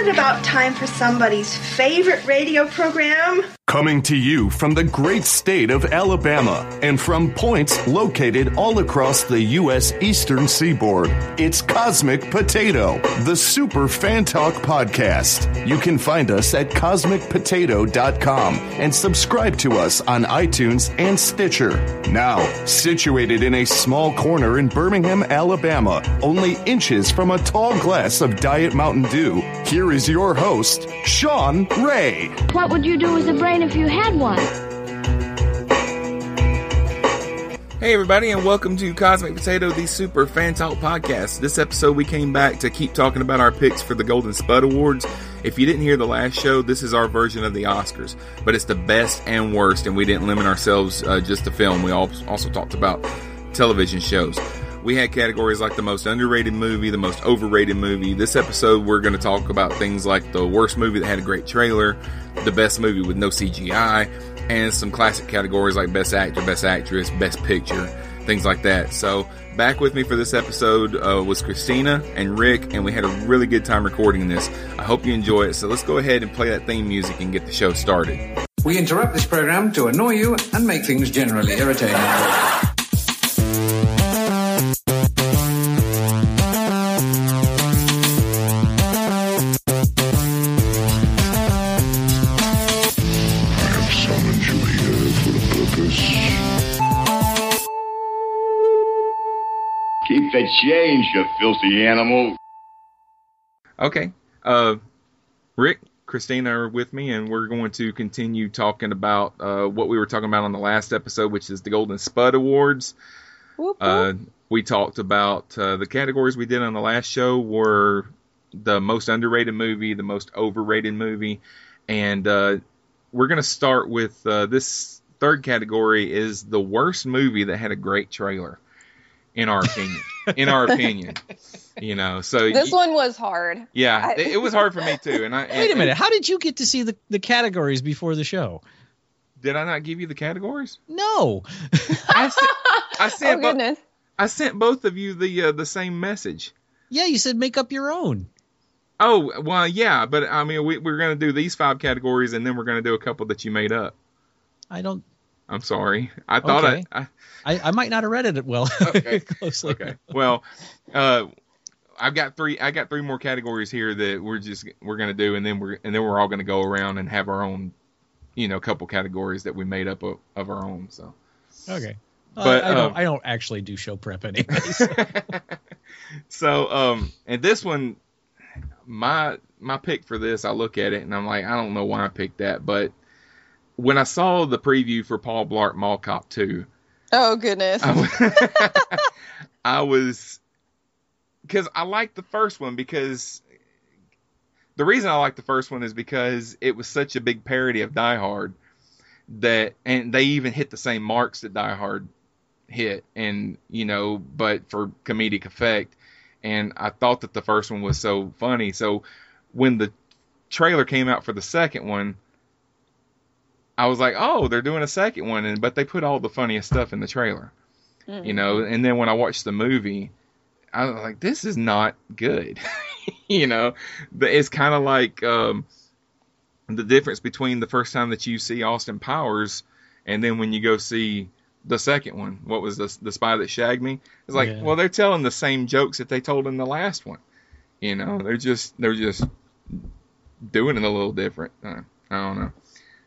it about time for somebody's favorite radio program? Coming to you from the great state of Alabama and from points located all across the U.S. eastern seaboard, it's Cosmic Potato, the Super Fan Talk podcast. You can find us at cosmicpotato.com and subscribe to us on iTunes and Stitcher. Now, situated in a small corner in Birmingham, Alabama, only inches from a tall glass of Diet Mountain Dew, here is your host, Sean Ray. What would you do with a brain if you had one? Hey, everybody, and welcome to Cosmic Potato, the Super Fan Talk podcast. This episode, we came back to keep talking about our picks for the Golden Spud Awards. If you didn't hear the last show, this is our version of the Oscars, but it's the best and worst, and we didn't limit ourselves uh, just to film. We also talked about television shows. We had categories like the most underrated movie, the most overrated movie. This episode, we're going to talk about things like the worst movie that had a great trailer, the best movie with no CGI, and some classic categories like Best Actor, Best Actress, Best Picture, things like that. So, back with me for this episode uh, was Christina and Rick, and we had a really good time recording this. I hope you enjoy it. So, let's go ahead and play that theme music and get the show started. We interrupt this program to annoy you and make things generally irritating. Change, you filthy animal. Okay. Uh, Rick, Christina are with me, and we're going to continue talking about uh, what we were talking about on the last episode, which is the Golden Spud Awards. Whoop, whoop. Uh, we talked about uh, the categories we did on the last show were the most underrated movie, the most overrated movie, and uh, we're going to start with uh, this third category is the worst movie that had a great trailer, in our opinion. in our opinion, you know. So This y- one was hard. yeah, I- it, it was hard for me too. And I Wait a minute. How did you get to see the, the categories before the show? Did I not give you the categories? No. I sent, I Oh bo- goodness. I sent both of you the uh, the same message. Yeah, you said make up your own. Oh well, yeah, but I mean, we, we're going to do these five categories, and then we're going to do a couple that you made up. I don't. I'm sorry. I thought Okay. I, I, I might not have read it well Okay. closely. Okay. Well, uh, I've got three. I got three more categories here that we're just we're going to do, and then we're and then we're all going to go around and have our own, you know, couple categories that we made up of, of our own. So. Okay. Uh, But, I don't. um, I don't actually do show prep anyways. so um and this one my my pick for this i look at it and i'm like i don't know why i picked that but when i saw the preview for paul blart mall cop 2 Oh goodness. i, I was because i liked the first one because the reason i liked the first one is because it was such a big parody of die hard that and they even hit the same marks that die hard hit and you know but for comedic effect and i thought that the first one was so funny so when the trailer came out for the second one i was like oh they're doing a second one and but they put all the funniest stuff in the trailer you know? And then when i watched the movie i was like this is not good you know? The- it's kind of like um the difference between the first time that you see austin powers and then when you go see the second one. What was the the spy that shagged me? It's like Yeah. well they're telling the same jokes that they told in the last one you know? They're just they're just doing it a little different. Uh, i don't know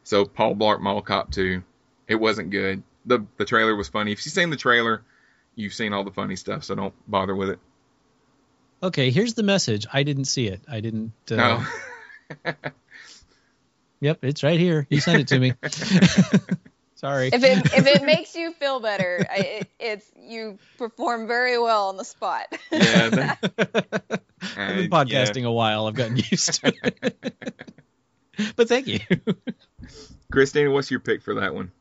so paul blart mall cop 2 it wasn't good the the trailer was funny if you've seen the trailer you've seen all the funny stuff so don't bother with it okay. Here's the message. I didn't see it. I didn't. Uh, no Yep, it's right here. You sent it to me. Sorry. if it if it makes you feel better, it, it's you perform very well on the spot. yeah that- I've been podcasting a while. I've gotten used to it. but thank you. christina what's your pick for that one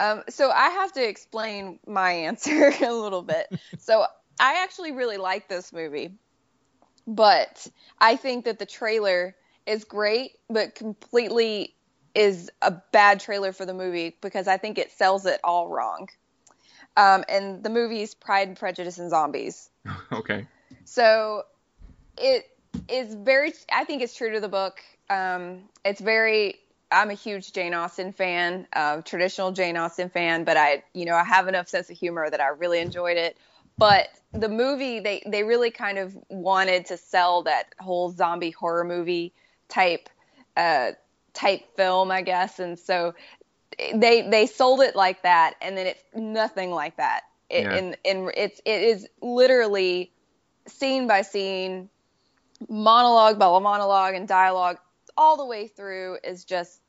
Um, so I have to explain my answer a little bit. So I actually really like this movie, but I think that the trailer is great, but completely is a bad trailer for the movie because I think it sells it all wrong. Um, and the movie's Pride and Prejudice and Zombies. okay So it is very. I think it's true to the book. Um, it's very. I'm a huge Jane Austen fan, uh, traditional Jane Austen fan, but I, you know, I have enough sense of humor that I really enjoyed it. But the movie, they they really kind of wanted to sell that whole zombie horror movie type uh, type film, I guess, and so they they sold it like that, and then it's nothing like that. It, Yeah. and, and it's it is literally scene by scene, monologue by monologue, and dialogue all the way through is just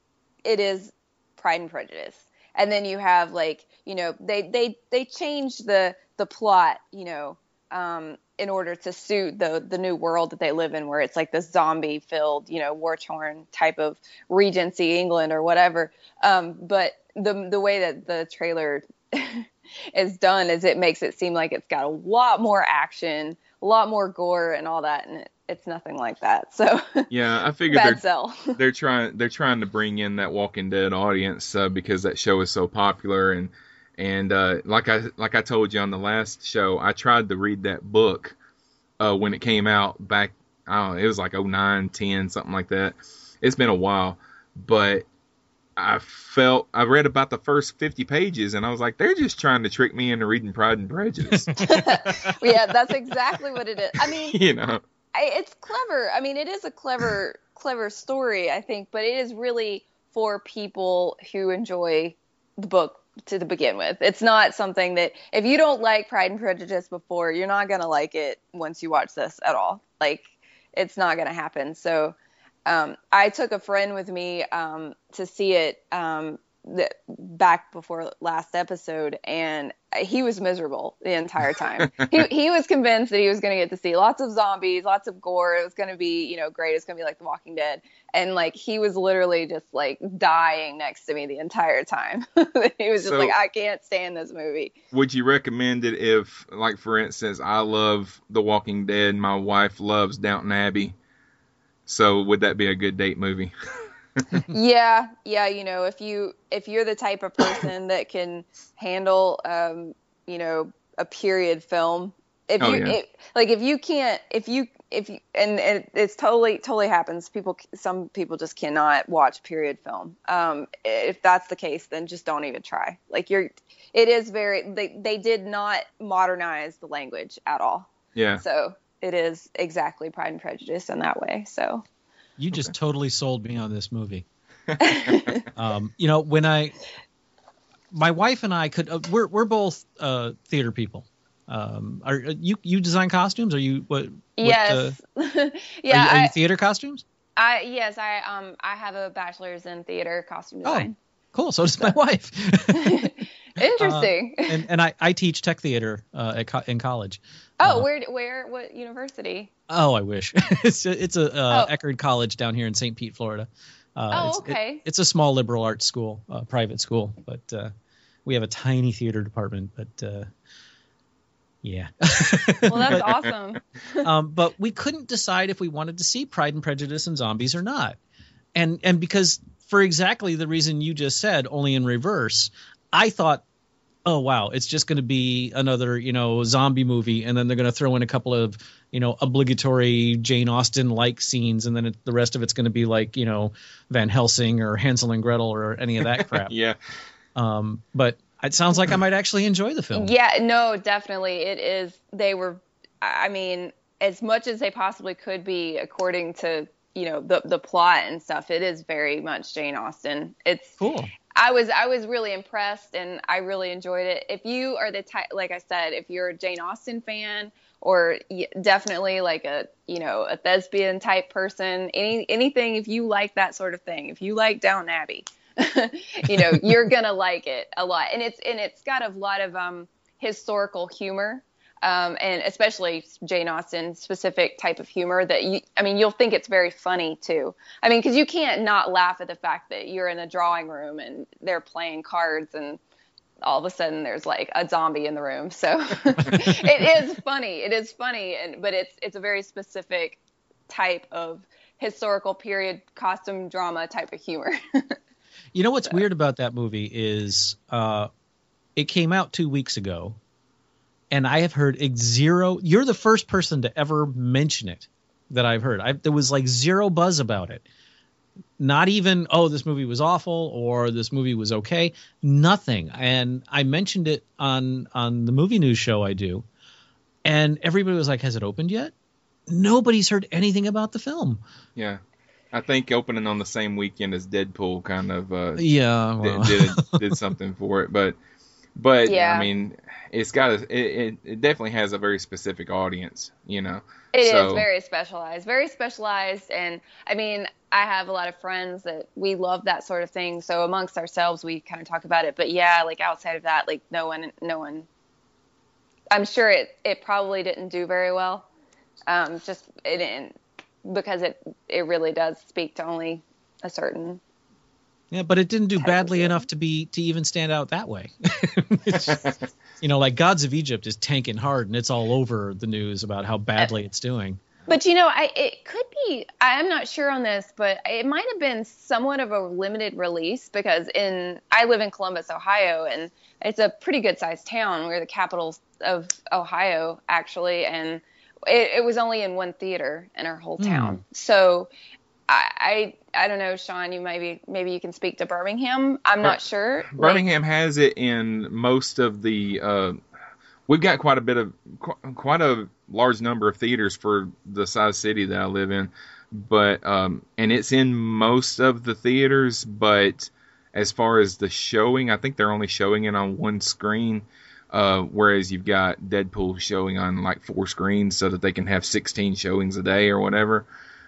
it is Pride and Prejudice. And then you have like you know they they they change the the plot you know um, in order to suit the the new world that they live in, where it's like this zombie filled, you know, war torn type of Regency England or whatever. Um, but the the way that the trailer is done is it makes it seem like it's got a lot more action, a lot more gore, and all that, and it, it's nothing like that. So Yeah, I figured they're they're trying they're trying to bring in that Walking Dead audience uh, because that show is so popular and and uh, like I like I told you on the last show, I tried to read that book uh, when it came out back. I don't know, it was like 09, 10, something like that. It's been a while, but I felt I read about the first fifty pages and I was like, they're just trying to trick me into reading Pride and Prejudice. yeah, that's exactly what it is. I mean, you know, I, it's clever. I mean, it is a clever, clever story, I think, but it is really for people who enjoy the book to the begin with. It's not something that if you don't like Pride and Prejudice before, you're not gonna like it once you watch this at all. Like, it's not gonna happen. So, um, I took a friend with me um, to see it um, back before last episode, and he was miserable the entire time. he he was convinced that he was going to get to see lots of zombies, lots of gore. It was going to be you know great. It's going to be like The Walking Dead, and like he was literally just like dying next to me the entire time. he was just So- like, I can't stand this movie. would you recommend it if, like, for instance, I love The Walking Dead, my wife loves Downton Abbey, so would that be a good date movie? yeah yeah you know if you if you're the type of person that can handle um you know a period film if Oh, you yeah. it, like if you can't if you if you and it, it's totally totally happens. People some people just cannot watch period film. Um if that's the case then just don't even try. Like you're it is very they they did not modernize the language at all. Yeah. so it is exactly pride and prejudice in that way so You just totally sold me on this movie. um, you know, when I, my wife and I could, uh, we're we're both uh, theater people. Um, are are you you design costumes? Are you what? what, yes uh, yeah are you, are I, you theater costumes? I yes, I um I have a bachelor's in theater costume Oh, design. Cool. So does my wife. Interesting. and and I, I teach tech theater uh, at co- in college. oh, uh, where where what university? Oh, I wish. it's a, it's a uh, Oh. Eckerd College down here in St. Pete, Florida. Uh, Oh, it's, it- okay. it's a small liberal arts school, uh, private school, but uh, we have a tiny theater department. But uh, yeah. Well, that's awesome. um, but we couldn't decide if we wanted to see Pride and Prejudice and Zombies or not. And and because for exactly the reason you just said, only in reverse, I thought, oh wow, it's just going to be another you know zombie movie, and then they're going to throw in a couple of you know obligatory Jane Austen like scenes, and then it, the rest of it's going to be like you know Van Helsing or Hansel and Gretel or any of that crap. Yeah. Um, but it sounds like I might actually enjoy the film. Yeah, no, definitely. It is. They were. I mean, as much as they possibly could be, according to you know the the plot and stuff. It is very much Jane Austen. It's Cool. I was I was really impressed and I really enjoyed it. If you are the type, like I said, if you're a Jane Austen fan or definitely like a you know a thespian type person, any anything, if you like that sort of thing, if you like Down Abbey, you know you're gonna like it a lot. And it's and it's got a lot of um historical humor. Um, and especially Jane Austen specific type of humor that you, I mean, you'll think it's very funny too. I mean, because you can't not laugh at the fact that you're in a drawing room and they're playing cards and all of a sudden there's like a zombie in the room. So it is funny. It is funny, and but it's it's a very specific type of historical period costume drama type of humor. You know what's weird about that movie is uh, it came out two weeks ago, and I have heard zero. You're the first person to ever mention it that I've heard. I, there was like zero buzz about it. Not even oh this movie was awful or this movie was okay. Nothing. And I mentioned it on on the movie news show I do, and everybody was like, "Has it opened yet?" Nobody's heard anything about the film. Yeah. I think opening on the same weekend as Deadpool kind of uh, Yeah, well. did, did did something for it, but but Yeah. I mean, it's got a, it, it it definitely has a very specific audience, you know. It is So- very specialized, very specialized, and I mean, I have a lot of friends that we love that sort of thing. So amongst ourselves, we kind of talk about it. But yeah, like outside of that, like no one, no one. I'm sure it it probably didn't do very well, um, just it didn't because it it really does speak to only a certain. Yeah, but it didn't do badly enough to be to even stand out that way. You know, like Gods of Egypt is tanking hard, and it's all over the news about how badly uh, it's doing. But you know, I it could be. I'm not sure on this, but it might have been somewhat of a limited release because in I live in Columbus, Ohio, and it's a pretty good sized town. We're the capital of Ohio, actually, and it, it was only in one theater in our whole hmm. town. So I, I I don't know, Sean. You maybe maybe you can speak to Birmingham. I'm not sure. Like, Birmingham has it in most of the. Uh, we've got quite a bit of qu- quite a large number of theaters for the size city that I live in, but um, and it's in most of the theaters. But as far as the showing, I think they're only showing it on one screen. Uh, whereas you've got Deadpool showing on like four screens so that they can have 16 showings a day or whatever.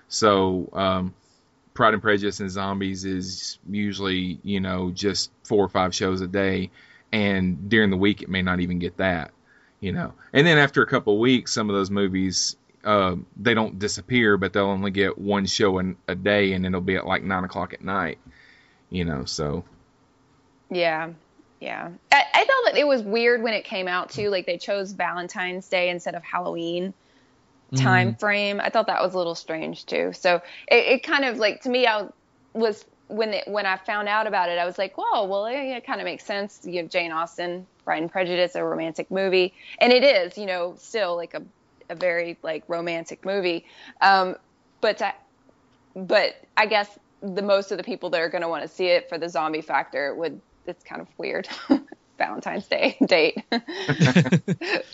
So um, Pride and Prejudice and Zombies is usually, you know, just four or five shows a day, and during the week it may not even get that, you know. And then after a couple weeks, some of those movies uh, they don't disappear, but they'll only get one show in, a day, and it'll be at like nine o'clock at night, you know. So Yeah, yeah. I, I thought that it was weird when it came out too. Like they chose Valentine's Day instead of Halloween time frame. I thought that was a little strange too. So it, it kind of like to me, I was when it when I found out about it, I was like, whoa, well, yeah, it kind of makes sense. You have Jane Austen, Pride and Prejudice, a romantic movie, and it is, you know, still like a a very like romantic movie. Um, but I, but I guess the most of the people that are going to want to see it for the zombie factor would it's kind of weird. Valentine's Day date.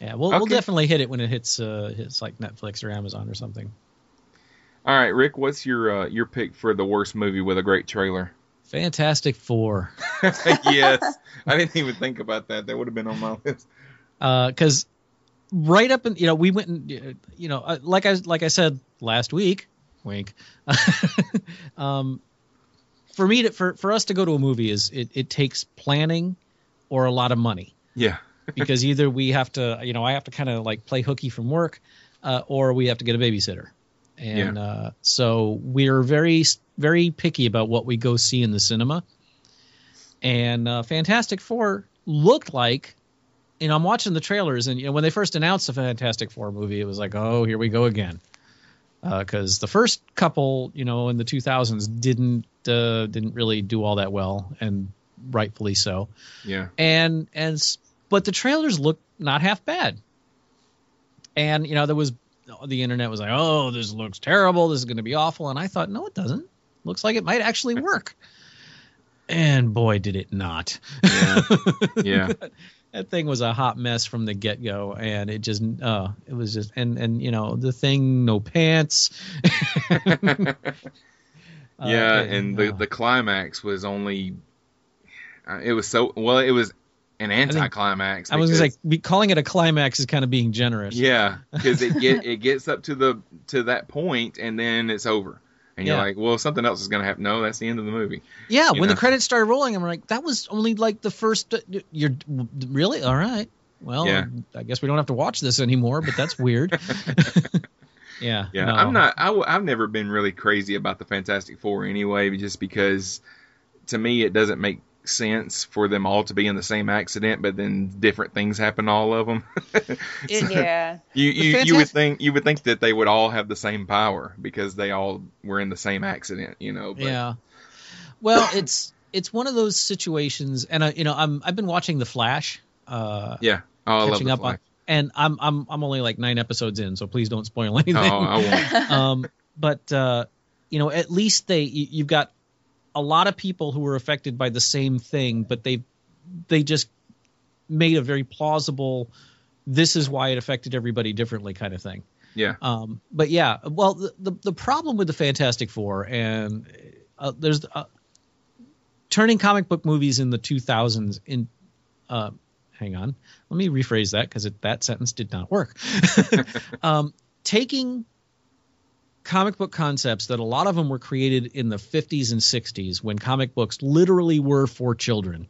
Yeah, we'll we'll definitely hit it when it hits uh hits like Netflix or Amazon or something. all right, Rick, what's your uh, your pick for the worst movie with a great trailer? Fantastic Four, yes, I didn't even think about that. That would have been on my list. because right up in you know we went and uh, you know uh, like I like I said last week, wink. um, for me to for for us to go to a movie is it it takes planning or a lot of money. Yeah, because either we have to, you know, I have to kind of like play hooky from work, uh, or we have to get a babysitter. And Yeah. uh, so we're very, very picky about what we go see in the cinema. And uh, Fantastic Four looked like, you know, I'm watching the trailers, and you know, when they first announced the Fantastic Four movie, it was like, oh, here we go again. Because the first couple, you know, in the 2000s didn't uh, didn't really do all that well, and rightfully so yeah. and and s- but the trailers look not half bad and you know there was the internet was like oh this looks terrible this is going to be awful and i thought no it doesn't looks like it might actually work and boy did it not Yeah. Yeah. that thing was a hot mess from the get-go and it just uh it was just and and you know the thing no pants Uh, yeah, and the uh, the climax was only. It was so well. It was an anticlimax. i was gonna because- say be, calling it a climax is kind of being generous Yeah, because it get it gets up to the to that point and then it's over, and you're Yeah. like, well, something else is gonna happen. No, that's the end of the movie. Yeah, You when know? the credits started rolling, I'm like, that was only like the first. uh, You're really all right. Well, Yeah. I guess we don't have to watch this anymore, but that's weird. yeah, Yeah, no. I'm not. I, w- I've never been really crazy about the Fantastic Four anyway, just because to me it doesn't make sense for them all to be in the same accident, but then different things happen to all of them. It- yeah. You The you, you would think you would think that they would all have the same power because they all were in the same accident, you know. But, Yeah. Well, it's it's one of those situations, and uh, you know, I'm I've been watching The Flash. Uh, yeah. Oh, I love catching the up Flash. on and I'm I'm I'm only like nine episodes in, so please don't spoil anything. Oh, I won't. um, but uh, you know, at least they you, you've got a lot of people who were affected by the same thing, but they they just made a very plausible. This is why it affected everybody differently, kind of thing. Yeah. Um, but yeah, well, the, the the problem with the Fantastic Four and uh, there's uh, turning comic book movies in the 2000s in. Uh, hang on, let me rephrase that because that sentence did not work. um, taking comic book concepts that a lot of them were created in the 50s and 60s when comic books literally were for children.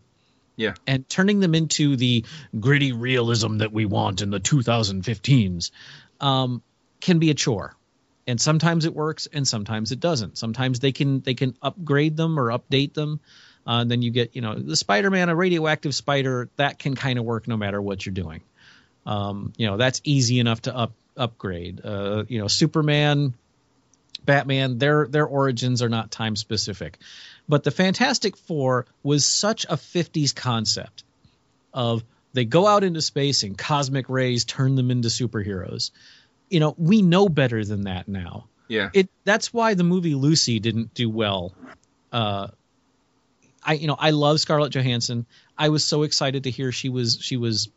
Yeah. and turning them into the gritty realism that we want in the 2015s um, can be a chore. And sometimes it works and sometimes it doesn't. Sometimes they can they can upgrade them or update them. Uh, and then you get you know the spider-man a radioactive spider that can kind of work no matter what you're doing. Um, you know that's easy enough to up upgrade. Uh, you know superman batman their their origins are not time specific but the fantastic four was such a 50s concept of they go out into space and cosmic rays turn them into superheroes you know we know better than that now Yeah. it that's why the movie Lucy didn't do well. Uh, I you know I love Scarlett Johansson. I was so excited to hear she was she was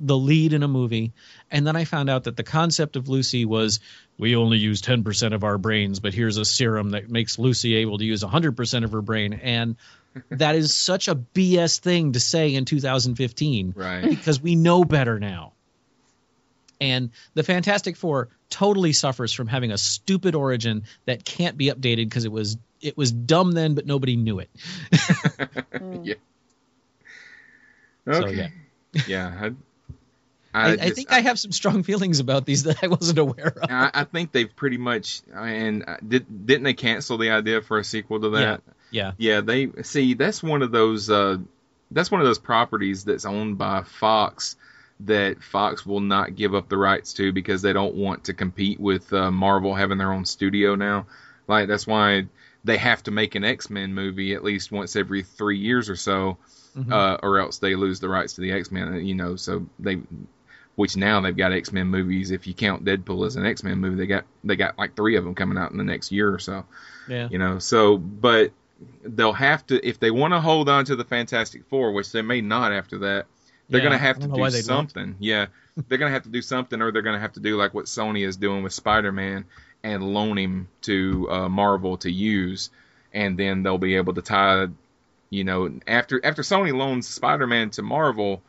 the lead in a movie, and then I found out that the concept of Lucy was we only use ten percent of our brains, but here's a serum that makes Lucy able to use hundred percent of her brain, and that is such a BS thing to say in 2015 Right. because we know better now. And the Fantastic Four totally suffers from having a stupid origin that can't be updated because it was it was dumb then, but nobody knew it. yeah. So Okay. yeah, yeah. I, I, I, think I have some strong feelings about these that I wasn't aware of. I, I think they've pretty much and uh, did didn't they cancel the idea for a sequel to that? Yeah, Yeah, they see that's one of those uh, that's one of those properties that's owned by Fox that Fox will not give up the rights to because they don't want to compete with uh, Marvel having their own studio now. Like that's why they have to make an X Men movie at least once every three years or so, uh, or else they lose the rights to the X Men. You know, so they. Which now they've got X Men movies. If you count Deadpool as an X Men movie, they got they got like three of them coming out in the next year or so. Yeah, you know so but they'll have to if they want to hold on to the fantastic four which they may not after that they're Yeah, going to have to don't do something. Yeah. They're going to have to do something or they're going to have to do like what sony is doing with spider-man and loan him to uh, marvel to use and then they'll be able to tie you know after after sony loans spider-man to marvel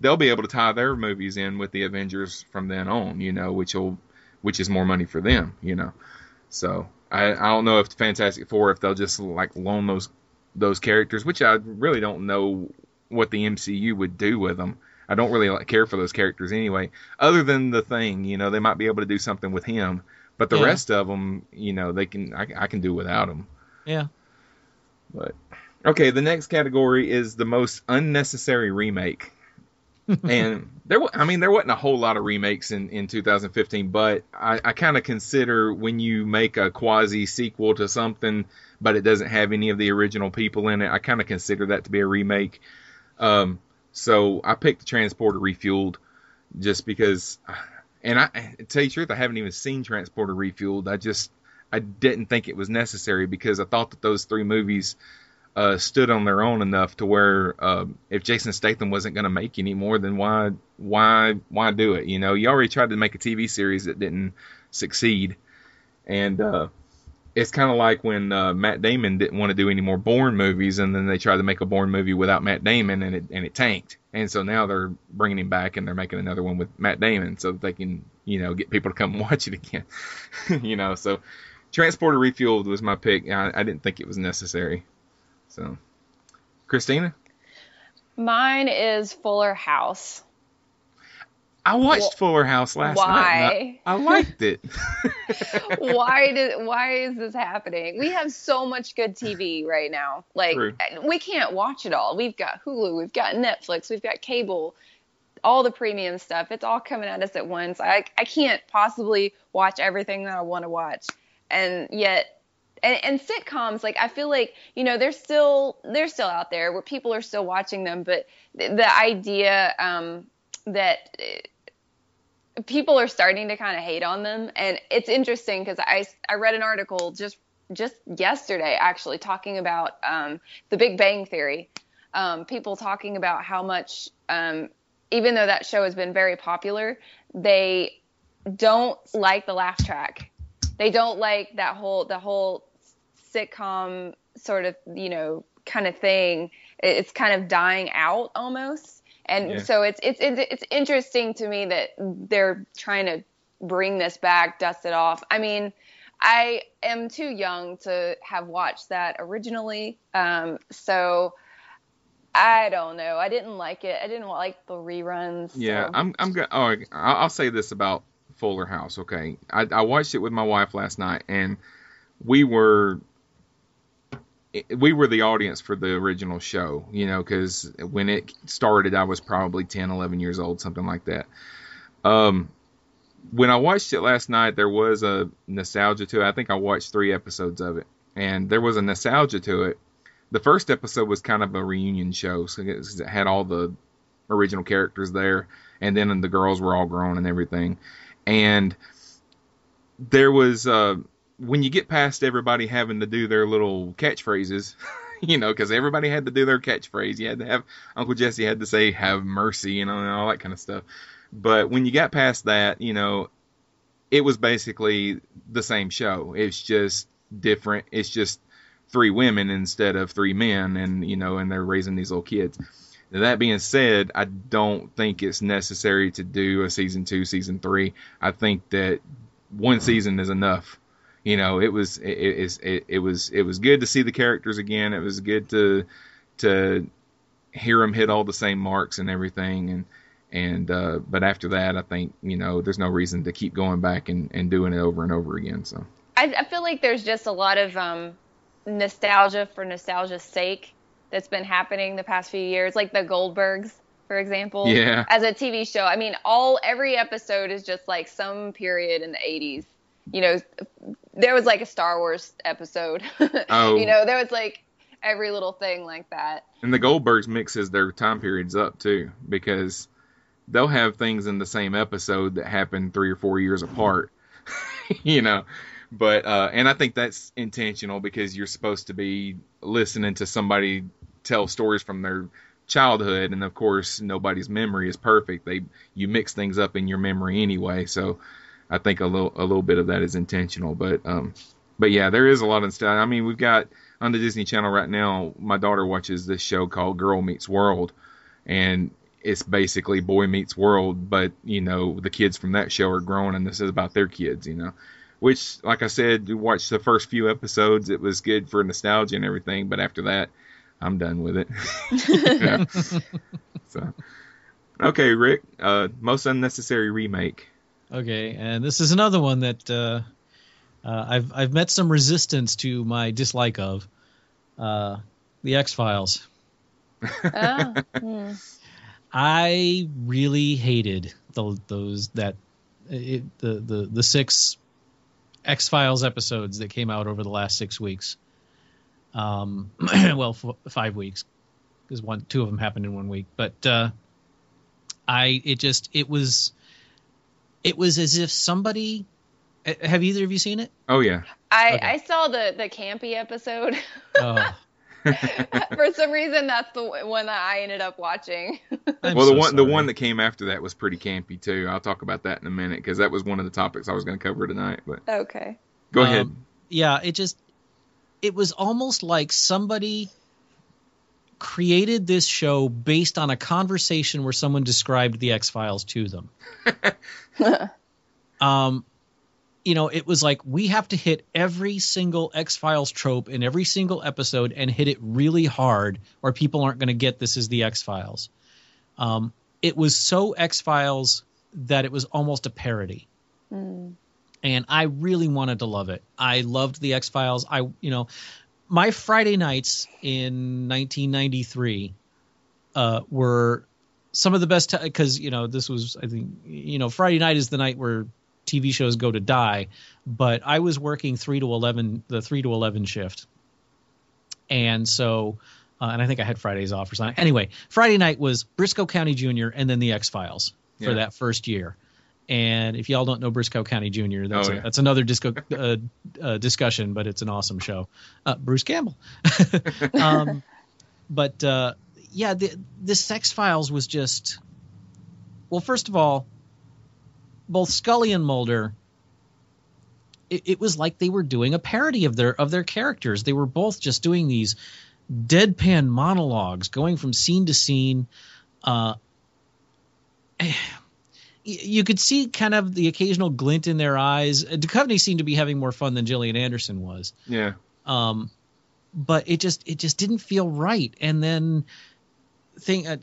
they'll be able to tie their movies in with the avengers from then on you know which will which is more money for them you know so I, I don't know if the Fantastic Four if they'll just like loan those those characters, which I really don't know what the MCU would do with them. I don't really like, care for those characters anyway. Other than the thing, you know, they might be able to do something with him, but the Yeah. rest of them, you know, they can I, I can do without them. yeah. But okay, the next category is the most unnecessary remake. And there, I mean, there wasn't a whole lot of remakes in, in 2015, but I, I kind of consider when you make a quasi sequel to something, but it doesn't have any of the original people in it, I kind of consider that to be a remake. Um, so I picked Transporter Refueled just because, and I to tell you the truth, I haven't even seen Transporter Refueled. I just I didn't think it was necessary because I thought that those three movies uh, stood on their own enough to where uh, if Jason Statham wasn't going to make any more, then why why why do it? You know, you already tried to make a TV series that didn't succeed, and uh, it's kind of like when uh, Matt Damon didn't want to do any more Bourne movies, and then they tried to make a Bourne movie without Matt Damon, and it and it tanked. And so now they're bringing him back, and they're making another one with Matt Damon, so that they can you know get people to come watch it again. you know, so Transporter Refueled was my pick. I, I didn't think it was necessary. So, Christina, Mine is Fuller House. I watched Wh- Fuller House last night. Why? I, I liked it. why did why is this happening? We have so much good TV right now. Like True. Eh, we can't watch it all. We've got Hulu, we've got Netflix, we've got cable, all the premium stuff. It's all coming at us at once. I I can't possibly watch everything that I want to watch. And yet and, and sitcoms like I feel like you know they're still they're still out there where people are still watching them, but the, the idea um, that people are starting to kind of hate on them, and it's interesting because I I read an article just just yesterday actually talking about um, the Big Bang Theory. Um, people talking about how much, um, even though that show has been very popular, they don't like the laugh track. They don't like that whole the whole sitcom sort of you know kind of thing. It's kind of dying out almost, and Yeah. so it's it's it's it's interesting to me that they're trying to bring this back, dust it off. I mean, I am too young to have watched that originally, um, so I don't know. I didn't like it. I didn't like the reruns. Yeah, so- I'm I'm going. Oh, I'll say this about Fuller House. Okay, I, I watched it with my wife last night, and we were we were the audience for the original show. You know, because when it started, I was probably 10, 11 years old, something like that. Um, when I watched it last night, there was a nostalgia to it. I think I watched three episodes of it, and there was a nostalgia to it. The first episode was kind of a reunion show, so it had all the original characters there, and then the girls were all grown and everything. And there was uh, when you get past everybody having to do their little catchphrases, you know, because everybody had to do their catchphrase. You had to have Uncle Jesse had to say "Have mercy," you know, and all that kind of stuff. But when you got past that, you know, it was basically the same show. It's just different. It's just three women instead of three men, and you know, and they're raising these little kids. Now, That being said, I don't think it's necessary to do a season two, season three. I think that one season is enough. You know, it was it, it, it, it was it was good to see the characters again. It was good to to hear them hit all the same marks and everything. And and uh, but after that, I think you know there's no reason to keep going back and, and doing it over and over again. So I, I feel like there's just a lot of um, nostalgia for nostalgia's sake that's been happening the past few years, like the Goldbergs, for example. Yeah. As a TV show, I mean, all every episode is just like some period in the 80s. You know, there was like a Star Wars episode. Oh. you know, there was like every little thing like that. And the Goldbergs mixes their time periods up too, because they'll have things in the same episode that happen three or four years apart. you know. But uh and I think that's intentional because you're supposed to be listening to somebody tell stories from their childhood and of course nobody's memory is perfect. They you mix things up in your memory anyway, so I think a little a little bit of that is intentional. But um but yeah, there is a lot of stuff. I mean, we've got on the Disney Channel right now. My daughter watches this show called Girl Meets World, and it's basically Boy Meets World, but you know the kids from that show are grown, and this is about their kids. You know, which, like I said, we watched the first few episodes. It was good for nostalgia and everything, but after that, I'm done with it. So, okay, Rick, uh, most unnecessary remake. Okay, and this is another one that uh, uh, I've I've met some resistance to my dislike of uh, the X Files. Oh, hmm. I really hated the, those that it, the the the six X Files episodes that came out over the last six weeks. Um, well, f- five weeks because one two of them happened in one week, but uh, I it just it was it was as if somebody. eh, Have either of you seen it? Oh yeah, I, Okay. I saw the, the campy episode. Oh, For some reason, that's the one that I ended up watching. I'm well, the so one the one that came after that was pretty campy too. I'll talk about that in a minute because that was one of the topics I was going to cover tonight. But okay. go Um, ahead. yeah, it just it was almost like somebody created this show based on a conversation where someone described the X Files to them. um, you know, it was like we have to hit every single X Files trope in every single episode and hit it really hard, or people aren't going to get this is the X Files. Um, it was so X Files that it was almost a parody and I really wanted to love it. I loved the X Files. I, you know, my Friday nights in 1993 uh, were some of the best because you know this was I think you know Friday night is the night where TV shows go to die, but I was working three to eleven the three to eleven shift, and so. Uh, and I think I had Fridays off or something. Anyway, Friday night was Brisco County Jr. and then the X Files for that first year And if y'all don't know Brisco County Jr., that's Oh, a, that's another disco, uh, uh, discussion, but it's an awesome show. Uh, Bruce Campbell. um, but uh, yeah, the, this X Files was just well. First of all, both Scully and Mulder. It, it was like they were doing a parody of their of their characters. They were both just doing these deadpan monologues, going from scene to scene. Uh, you could see kind of the occasional glint in their eyes. Duchovny seemed to be having more fun than Gillian Anderson was Yeah. um, but it just it just didn't feel right. And then thing uh,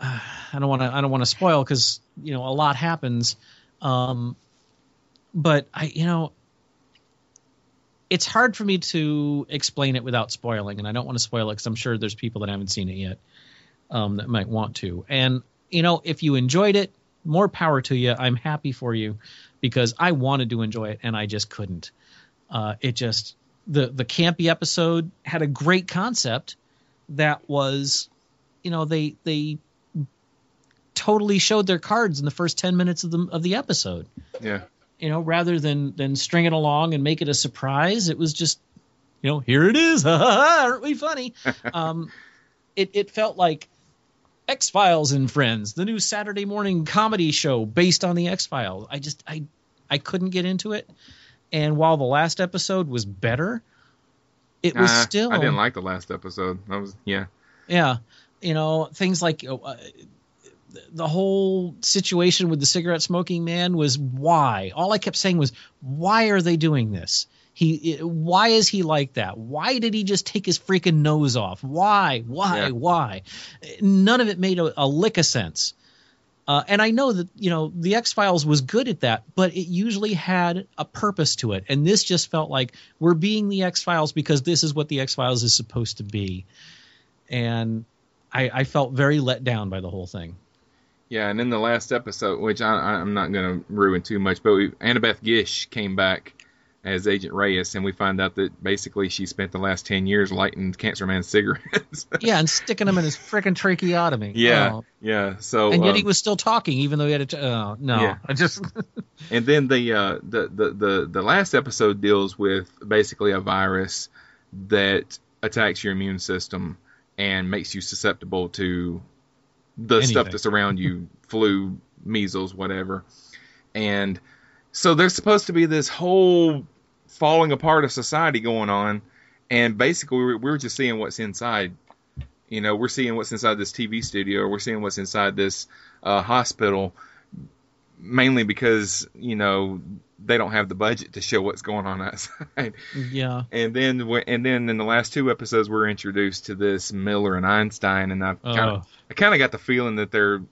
I don't want to I don't want to spoil because you know a lot happens. Um, but I you know it's hard for me to explain it without spoiling, and I don't want to spoil it because I'm sure there's people that haven't seen it yet um, that might want to. And you know if you enjoyed it, more power to you. I'm happy for you because I wanted to enjoy it and I just couldn't. Uh, it just the the campy episode had a great concept that was you know they they totally showed their cards in the first 10 minutes of the of the episode Yeah. you know rather than than string it along and make it a surprise it was just you know here it is aren't we funny um it it felt like X Files and Friends, the new Saturday morning comedy show based on the X Files. I just I I couldn't get into it. And while the last episode was better, it was Uh, still I didn't like the last episode. I was yeah. yeah, you know things like uh, the whole situation with the cigarette smoking man was why. All I kept saying was why are they doing this? He why is he like that? Why did he just take his freaking nose off? Why? Why? Yeah. Why? None of it made a, a lick of sense. Uh, and I know that you know the X Files was good at that, but it usually had a purpose to it, and this just felt like we're being the X Files because this is what the X Files is supposed to be, and I, I felt very let down by the whole thing. Yeah, and in the last episode, which I, I'm not going to ruin too much, but we, Annabeth Gish came back as Agent Reyes, and we find out that basically she spent the last 10 years lighting Cancer Man's cigarettes. Yeah, and sticking them in his freaking tracheotomy. yeah, Oh. yeah. So and yet he um, was still talking, even though he had a. T- oh, no, Yeah. I just. And then the, uh, the the the the last episode deals with basically a virus that attacks your immune system and makes you susceptible to the stuff that's around you, flu, measles, whatever. And so there's supposed to be this whole falling apart of society going on, and basically we're, we're just seeing what's inside. You know, we're seeing what's inside this TV studio, we're seeing what's inside this uh, hospital, mainly because you know they don't have the budget to show what's going on outside. yeah. And then, and then in the last two episodes, we're introduced to this Miller and Einstein, and I've kind of, Oh. I kind of got the feeling that they're,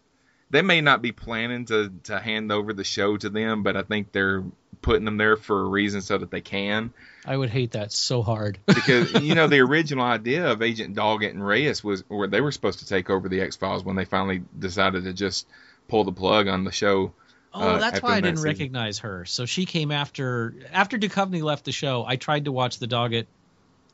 they may not be planning to to hand over the show to them, but I think they're putting them there for a reason so that they can. I would hate that so hard. Because you know the original idea of Agent Doggett and Reyes was where they were supposed to take over the X Files when they finally decided to just pull the plug on the show. Oh, uh, that's why I that didn't season. recognize her. So she came after after Duchovny left the show. I tried to watch the Doggett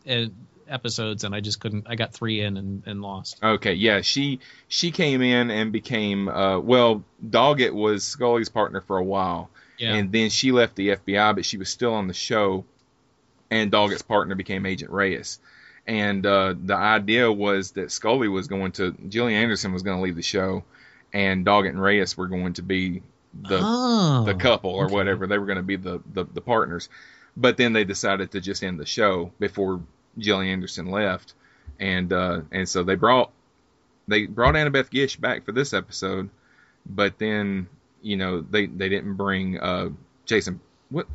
uh, episodes, and I just couldn't. I got three in and, and lost. Okay, yeah, she she came in and became uh well, Doggett was Scully's partner for a while. Yeah. And then she left the FBI, but she was still on the show and Doggett's partner became Agent Reyes. And uh the idea was that Scully was going to Gillian Anderson was going to leave the show and Doggett and Reyes were going to be the oh, the couple or okay. whatever. They were going to be the, the the partners. But then they decided to just end the show before Gillian Anderson left, and uh, and so they brought they brought Annabeth Gish back for this episode, but then you know they they didn't bring uh, Jason what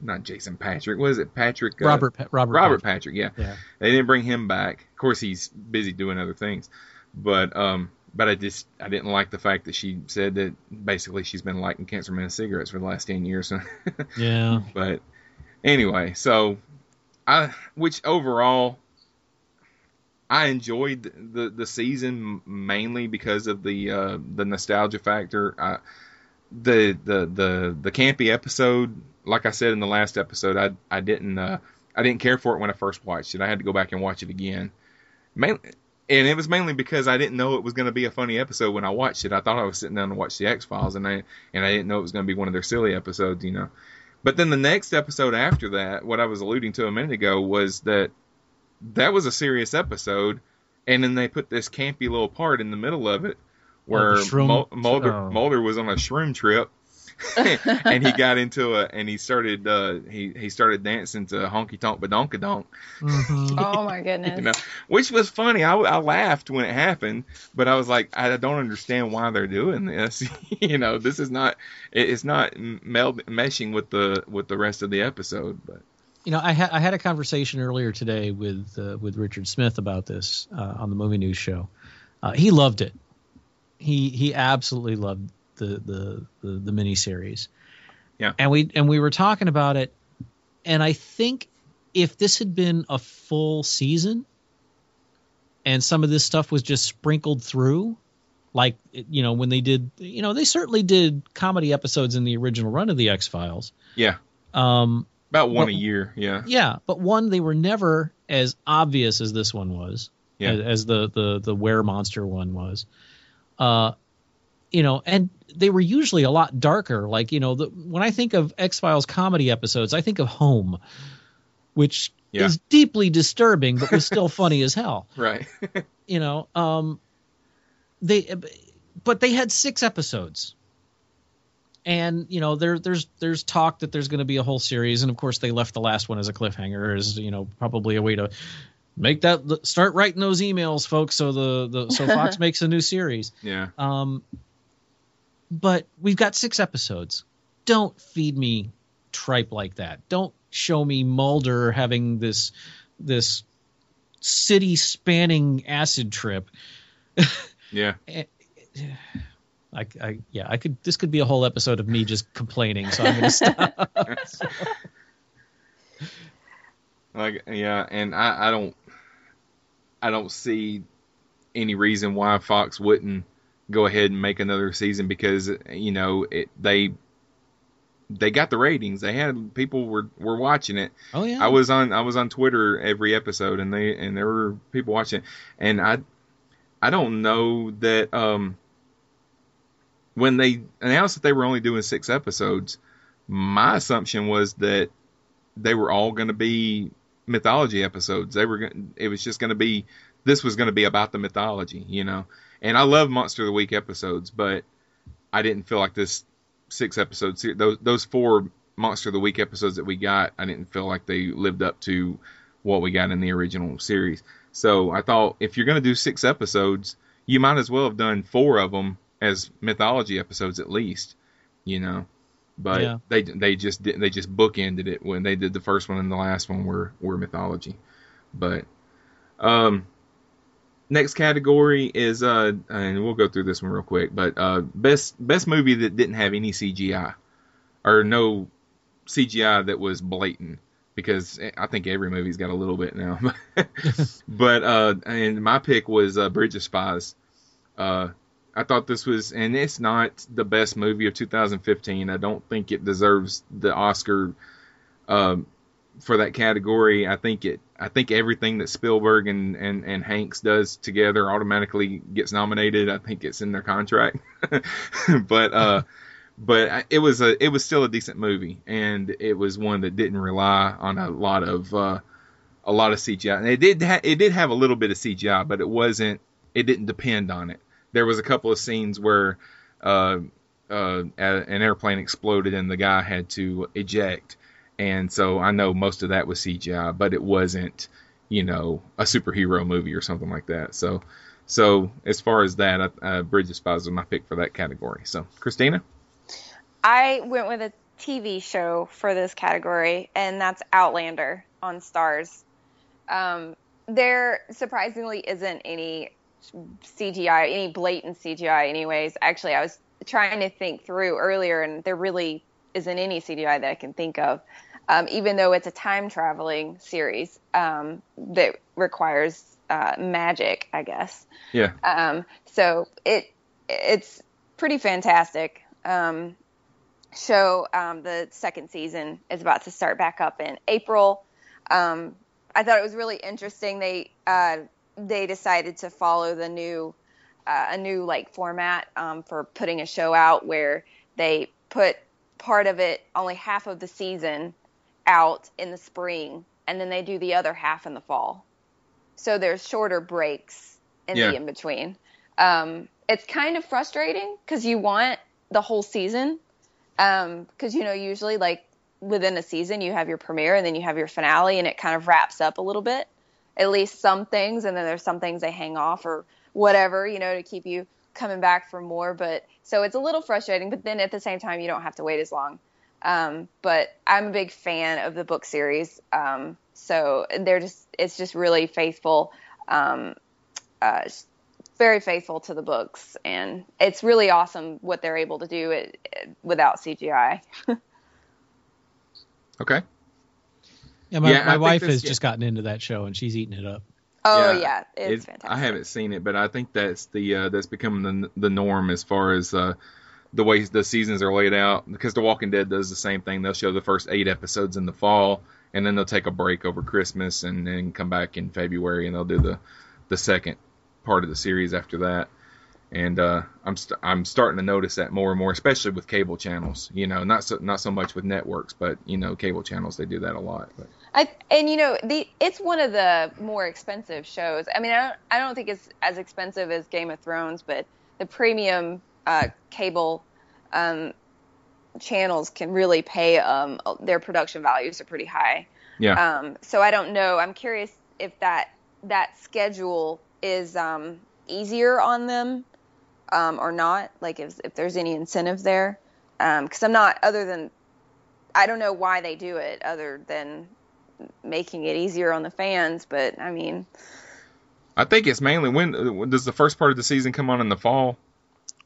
not Jason Patric was it Patrick uh, Robert Pa- Robert Robert Patrick. Patrick, yeah. Yeah. They didn't bring him back. Of course, he's busy doing other things, but um, but I just I didn't like the fact that she said that basically she's been lighting Cancer Man cigarettes for the last ten years. Yeah. but anyway, so I which overall I enjoyed the the season mainly because of the uh, the nostalgia factor. I, the the the the campy episode, like I said in the last episode, I I didn't uh, I didn't care for it when I first watched it. I had to go back and watch it again. Mainly, and it was mainly because I didn't know it was going to be a funny episode when I watched it. I thought I was sitting down to watch the X Files, and I and I didn't know it was going to be one of their silly episodes, you know. But then the next episode after that, what I was alluding to a minute ago was that that was a serious episode, and then they put this campy little part in the middle of it where shroom- Mul- Mulder oh. Mulder was on a shroom trip. and he got into a and he started uh he he started dancing to honky tonk badonka donk Mhm. Oh my goodness. you know, which was funny. I, I laughed when it happened, but I was like, I don't understand why they're doing this. you know, this is not it- it's not meld, meshing with the with the rest of the episode. But You know, I had I had a conversation earlier today with uh, with Richard Smith about this uh, on the movie news show. Uh, he loved it. He he absolutely loved the the the, the miniseries. Yeah. And we and we were talking about it, and I think if this had been a full season, and some of this stuff was just sprinkled through, like you know when they did, you know they certainly did comedy episodes in the original run of the X Files. yeah, Um, about one Well- a year. Yeah, yeah, but one they were never as obvious as this one was, Yeah. as, as the the the were monster one was. Uh, you know, and they were usually a lot darker. Like you know, the, when I think of X Files comedy episodes, I think of Home, which Yeah. is deeply disturbing, but was still funny as hell. right. You know, um, they, but they had six episodes and you know there there's there's talk that there's going to be a whole series and of course they left the last one as a cliffhanger as you know probably a way to make that start writing those emails folks so the, the so fox makes a new series. Yeah, um but we've got six episodes. Don't feed me tripe like that. Don't show me mulder having this this city spanning acid trip. Yeah. I, I yeah I could this could be a whole episode of me just complaining so I'm gonna stop. Like yeah, and I I don't I don't see any reason why Fox wouldn't go ahead and make another season because you know it they they got the ratings. They had people were were watching it. oh yeah I was on I was on Twitter every episode and they and there were people watching it. and I I don't know that um when they announced that they were only doing 6 episodes my assumption was that they were all going to be mythology episodes. They were it was just going to be this was going to be about the mythology, you know. And I love Monster of the Week episodes, but I didn't feel like this six episodes those those four Monster of the Week episodes that we got, I didn't feel like they lived up to what we got in the original series. So I thought if you're going to do six episodes, you might as well have done four of them as mythology episodes at least, you know. But Yeah. they they just did, they just bookended it when they did the first one and the last one were were mythology. But um next category is uh and we'll go through this one real quick, but uh best best movie that didn't have any CGI or no CGI that was blatant because I think every movie's got a little bit now. but uh and my pick was uh Bridge of Spies. Uh I thought this was and it's not the best movie of 2015. I don't think it deserves the Oscar um for that category. I think it I think everything that Spielberg and, and, and Hanks does together automatically gets nominated. I think it's in their contract. but uh but it was a it was still a decent movie and it was one that didn't rely on a lot of uh a lot of CGI. And it did ha- it did have a little bit of CGI, but it wasn't it didn't depend on it. There was a couple of scenes where uh uh an airplane exploded and the guy had to eject and so I know most of that was CGI, but it wasn't, you know, a superhero movie or something like that. So, so as far as that, uh, Bridge of Spies was my pick for that category. So, Christina, I went with a TV show for this category, and that's Outlander on Starz. Um, there surprisingly isn't any CGI, any blatant CGI, anyways. Actually, I was trying to think through earlier, and there really isn't any CGI that I can think of. Um, even though it's a time traveling series um, that requires uh, magic, I guess. yeah, Um, so it it's pretty fantastic. Um, show um, the second season is about to start back up in April. Um, I thought it was really interesting. They uh, they decided to follow the new uh, a new like format um, for putting a show out where they put part of it only half of the season out in the spring and then they do the other half in the fall. So there's shorter breaks in Yeah. the in between um, it's kind of frustrating because you want the whole season because you know usually like within a season you have your premiere and then you have your finale and it kind of wraps up a little bit at least some things and then there's some things they hang off or whatever you know to keep you coming back for more. But so it's a little frustrating but then at the same time you don't have to wait as long. Um, but i'm a big fan of the book series. Um, so they're just it's just really faithful um, uh, very faithful to the books. And it's really awesome what they're able to do it, it, without cgi Okay. Yeah, my, Yeah, my wife has yeah. just gotten into that show and she's eating it up. oh yeah, it's it- fantastic I haven't seen it, but I think that's the uh, that's becoming the the norm as far as uh, the way the seasons are laid out. Because The Walking Dead does the same thing. They'll show the first eight episodes in the fall, and then they'll take a break over Christmas, and then come back in February, and they'll do the the second part of the series after that. And uh, I'm st- I'm starting to notice that more and more, especially with cable channels. You know, not so not so much with networks, but you know, cable channels they do that a lot. But I, and you know the it's one of the more expensive shows. I mean, I don't I don't think it's as expensive as Game of Thrones, but the premium uh, cable um, channels can really pay. Um, their production values are pretty high. yeah, Um, so I don't know. I'm curious if that that schedule is um, easier on them um, or not. Like if if there's any incentive there, because I'm not. Other than I don't know why they do it, other than making it easier on the fans. But I mean, I think it's mainly when, does the first part of the season come on in the fall?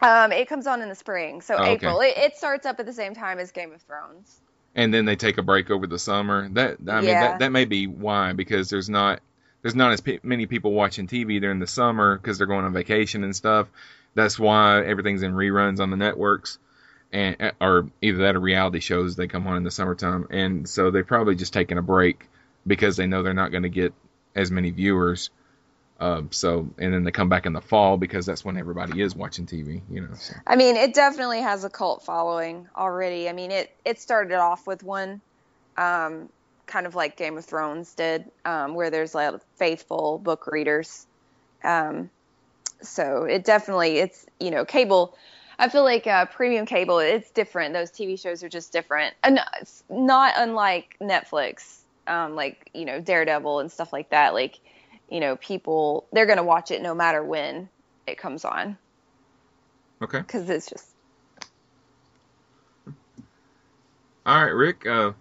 um, it comes on in the spring, so Oh, okay. April. It, it starts up at the same time as Game of Thrones. and then they take a break over the summer. That I mean Yeah. that that may be why because there's not there's not as many people watching TV during the summer because they're going on vacation and stuff. That's why everything's in reruns on the networks, and or either that or reality shows they come on in the summertime, and so they're probably just taking a break because they know they're not going to get as many viewers. Um, so and then they come back in the fall because that's when everybody is watching TV. You know. So. I mean, it definitely has a cult following already. I mean, it it started off with one, um, kind of like Game of Thrones did, um, where there's like faithful book readers. Um, so it definitely it's you know cable. I feel like uh, premium cable it's different. Those TV shows are just different, and it's not unlike Netflix, um, like you know Daredevil and stuff like that. Like you know people they're gonna watch it no matter when it comes on Okay. because it's just All right, Rick. Uh,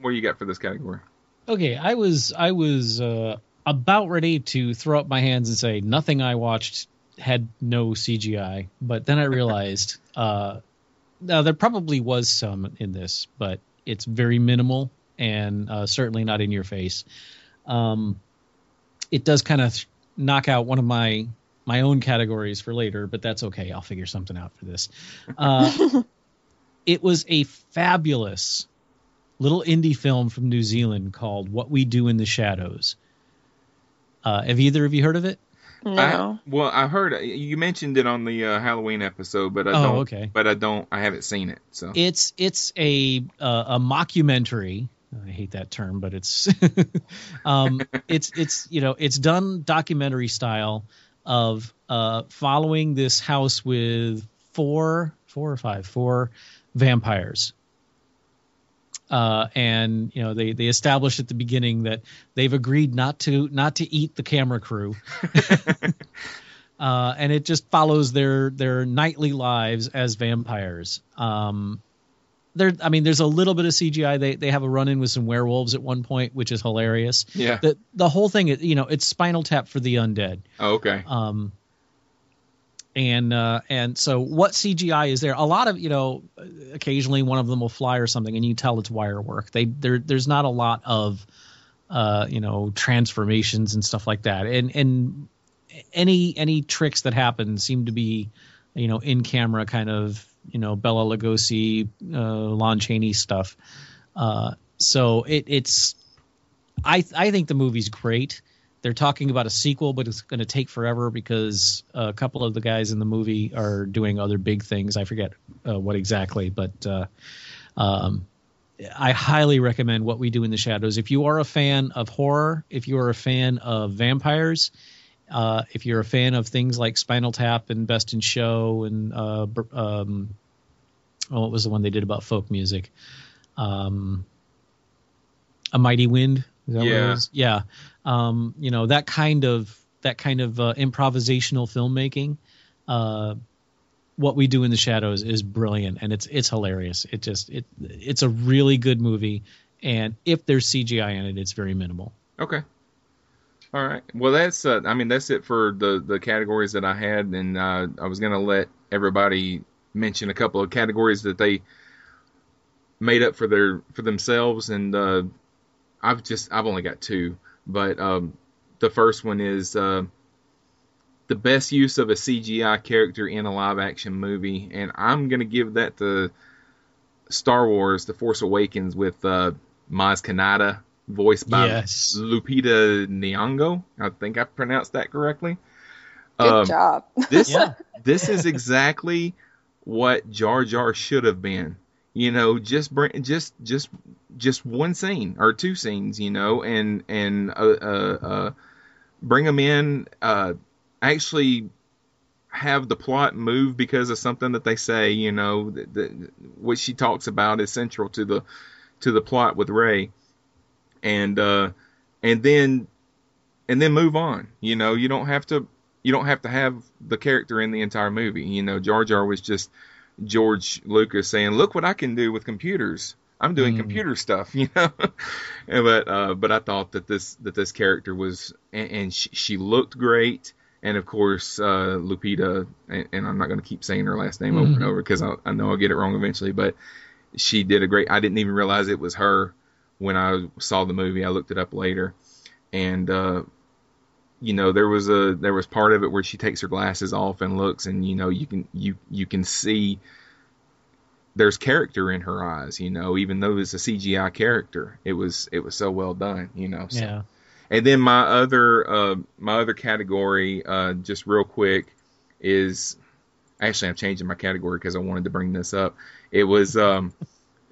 what do you got for this category? Okay, I was I was uh, about ready to throw up my hands and say nothing I watched had no CGI, but then I realized uh, now there probably was some in this, but it's very minimal and uh, certainly not in your face. Um, it does kind of knock out one of my my own categories for later, but that's okay. I'll figure something out for this. Uh, it was a fabulous little indie film from New Zealand called What We Do in the Shadows. Uh, have either of you heard of it? No. I, well, I heard you mentioned it on the uh, Halloween episode, but I Oh, don't. okay. But I don't. I haven't seen it. So It's it's a uh, a mockumentary. I hate that term, but it's um, it's it's you know it's done documentary style of uh, following this house with four four or five four vampires. Uh, and you know they they establish at the beginning that they've agreed not to not to eat the camera crew, uh, and it just follows their their nightly lives as vampires. Um, there, I mean, there's a little bit of CGI. They they have a run in with some werewolves at one point, which is hilarious. yeah. The the whole thing, you know, it's Spinal Tap for the undead. oh, okay. Um, and uh, and so what CGI is there? A lot of you know, occasionally one of them will fly or something, and you tell it's wire work. They there there's not a lot of uh, you know transformations and stuff like that. And and any any tricks that happen seem to be you know in camera kind of you know Bela Lugosi, uh, Lon Chaney stuff. Uh, so it it's I I think the movie's great. They're talking about a sequel, but it's going to take forever because a couple of the guys in the movie are doing other big things. I forget uh, what exactly, but uh, um, I highly recommend What We Do in the Shadows. If you are a fan of horror, if you are a fan of vampires, uh, if you're a fan of things like Spinal Tap and Best in Show and uh, um, oh, what was the one they did about folk music? Um, a Mighty Wind. yeah. Yeah. Um, you know that kind of that kind of uh, improvisational filmmaking. Uh, what we do in the shadows is brilliant and it's it's hilarious. It just it it's a really good movie, and if there's CGI in it, it's very minimal. Okay. All right. Well, that's uh, I mean that's it for the the categories that I had, and uh, I was gonna let everybody mention a couple of categories that they made up for their for themselves, and uh, I've just I've only got two, but um, the first one is uh, the best use of a CGI character in a live action movie, and I'm gonna give that to Star Wars: The Force Awakens with uh, Maz Kanata, voiced by Yes. Lupita Nyong'o. I think I pronounced that correctly. Good Um, job. This Yeah. this is exactly what Jar Jar should have been. You know, just bring just just just one scene or two scenes. You know, and and uh, uh, uh, bring them in. Uh, actually have the plot move because of something that they say. You know, that, that, what she talks about is central to the to the plot with Rey, and uh, and then and then move on. You know, you don't have to you don't have to have the character in the entire movie. You know, Jar Jar was just George Lucas saying, "Look what I can do with computers. I'm doing Mm. computer stuff." You know, but uh, but I thought that this that this character was and, and she, she looked great. And of course, uh, Lupita, and, and I'm not going to keep saying her last name over and over because I, I know I'll get it wrong eventually. But she did a great. I didn't even realize it was her when I saw the movie. I looked it up later, and uh, you know there was a there was part of it where she takes her glasses off and looks and you know you can you you can see there's character in her eyes you know even though it's a CGI character it was it was so well done you know so. Yeah. and then my other uh, my other category uh, just real quick is actually I'm changing my category because I wanted to bring this up it was um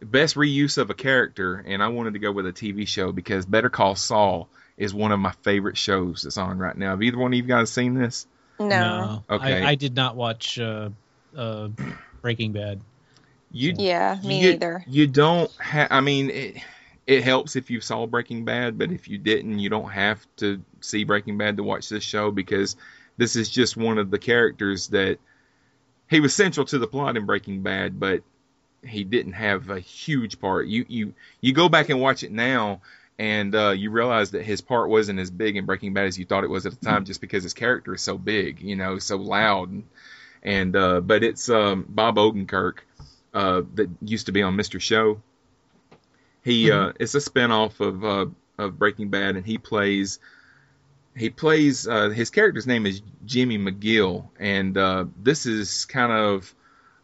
best reuse of a character and I wanted to go with a TV show because Better Call Saul is one of my favorite shows that's on right now. Have either one of you guys seen this? No. Okay. I, I did not watch uh, uh, Breaking Bad. You Yeah, me you, neither. You don't have. I mean, it, it helps if you saw Breaking Bad, but if you didn't, you don't have to see Breaking Bad to watch this show because this is just one of the characters that he was central to the plot in Breaking Bad, but he didn't have a huge part. You you you go back and watch it now. And uh, you realize that his part wasn't as big in Breaking Bad as you thought it was at the time, just because his character is so big, you know, so loud, and, and uh, but it's um, Bob Odenkirk, uh, that used to be on Mr. Show. He uh, it's a spinoff of uh, of Breaking Bad, and he plays he plays uh, his character's name is Jimmy McGill, and uh, this is kind of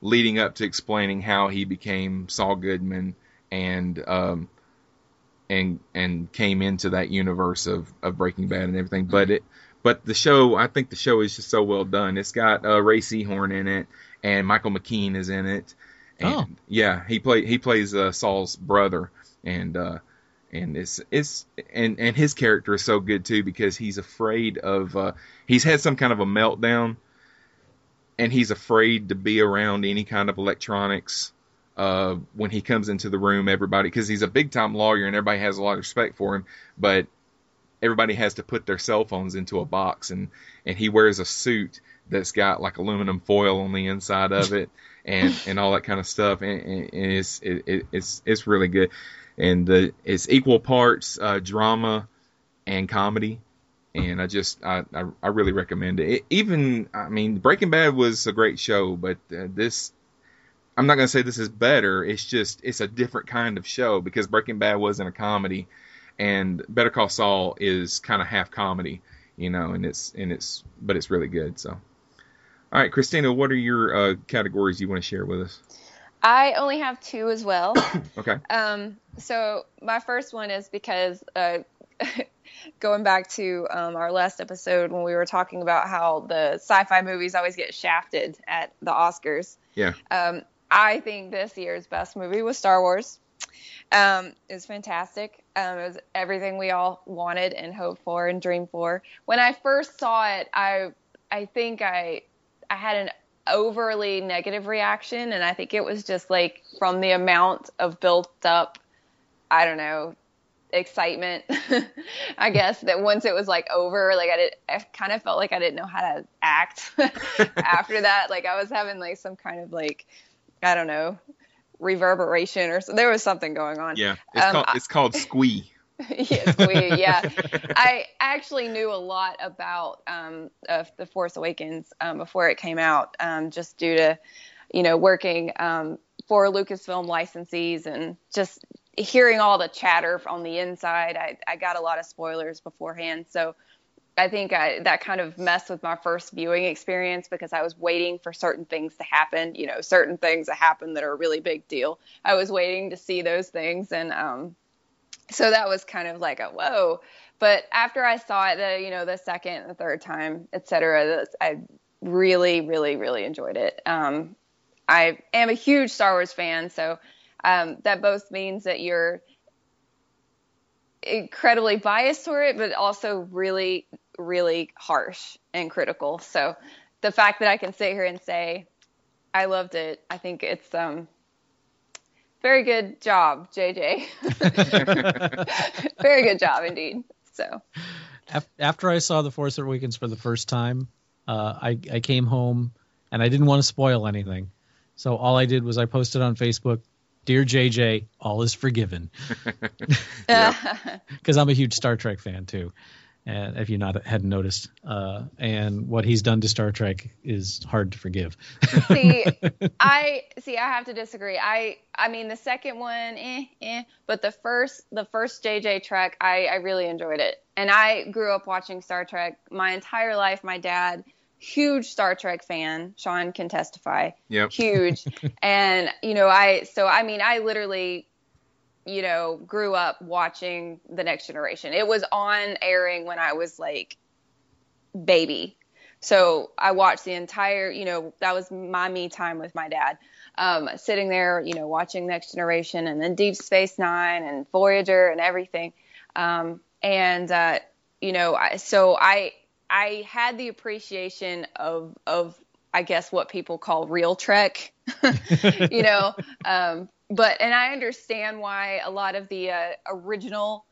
leading up to explaining how he became Saul Goodman and um, and and came into that universe of, of Breaking Bad and everything. But it but the show I think the show is just so well done. It's got uh, Rhea Seehorn in it, and Michael McKean is in it. And Oh. yeah, he play he plays uh, Saul's brother, and uh, and it's it's and and his character is so good too because he's afraid of uh, he's had some kind of a meltdown, and he's afraid to be around any kind of electronics. Uh, when he comes into the room, everybody because he's a big time lawyer and everybody has a lot of respect for him, but everybody has to put their cell phones into a box and and he wears a suit that's got like aluminum foil on the inside of it and and all that kind of stuff and, and, it's it, it, it's it's really good and the it's equal parts uh, drama and comedy and I just I, I I really recommend it. it. Even I mean Breaking Bad was a great show, but uh, this I'm not gonna say this is better. It's just it's a different kind of show because Breaking Bad wasn't a comedy, and Better Call Saul is kind of half comedy, you know, and it's and it's but it's really good. So, all right, Christina, what are your uh, categories you want to share with us? I only have two as well. Okay. Um, so my first one is because uh, going back to um, our last episode when we were talking about how the sci-fi movies always get shafted at the Oscars. Yeah. Um, I think this year's best movie was Star Wars. Um, it was fantastic. Um, it was everything we all wanted and hoped for and dreamed for. When I first saw it, I I think I I had an overly negative reaction, and I think it was just like from the amount of built up, I don't know, excitement. I guess that once it was like over, like I did, I kind of felt like I didn't know how to act after that. Like I was having like some kind of like I don't know reverberation or so. There was something going on. Yeah. It's Um, called I- it's called squee. yes, we, yeah. I actually knew a lot about um, of the Force Awakens um, before it came out, um, just due to, you know, working um, for Lucasfilm licensees and just hearing all the chatter on the inside. I, I got a lot of spoilers beforehand, so I think I, that kind of messed with my first viewing experience because I was waiting for certain things to happen. You know, certain things that happen that are a really big deal. I was waiting to see those things, and um, so that was kind of like a whoa. But after I saw it, the you know the second, the third time, etc., I really, really, really enjoyed it. Um, I am a huge Star Wars fan, so um, that both means that you're incredibly biased toward it, but also really, really harsh and critical. So the fact that I can sit here and say I loved it, I think it's um very good job, JJ. very good job indeed. So After I saw The Force Awakens for the first time, uh, I, I came home and I didn't want to spoil anything. So all I did was I posted on Facebook, Dear JJ, all is forgiven. Because I'm a huge Star Trek fan too. And if you not hadn't noticed, uh, and what he's done to Star Trek is hard to forgive. see, I see. I have to disagree. I, I mean, the second one, eh, eh. But the first, the first JJ Trek, I, I really enjoyed it. And I grew up watching Star Trek my entire life. My dad, huge Star Trek fan. Sean can testify. Yep. Huge. and you know, I. So I mean, I literally you know, grew up watching The Next Generation. It was on airing when I was like baby. So I watched the entire, you know, that was my me time with my dad. Um, sitting there, you know, watching Next Generation and then Deep Space Nine and Voyager and everything. Um, and, uh, you know, I, so I, I had the appreciation of, of, I guess what people call real Trek, you know, um, but and I understand why a lot of the uh, original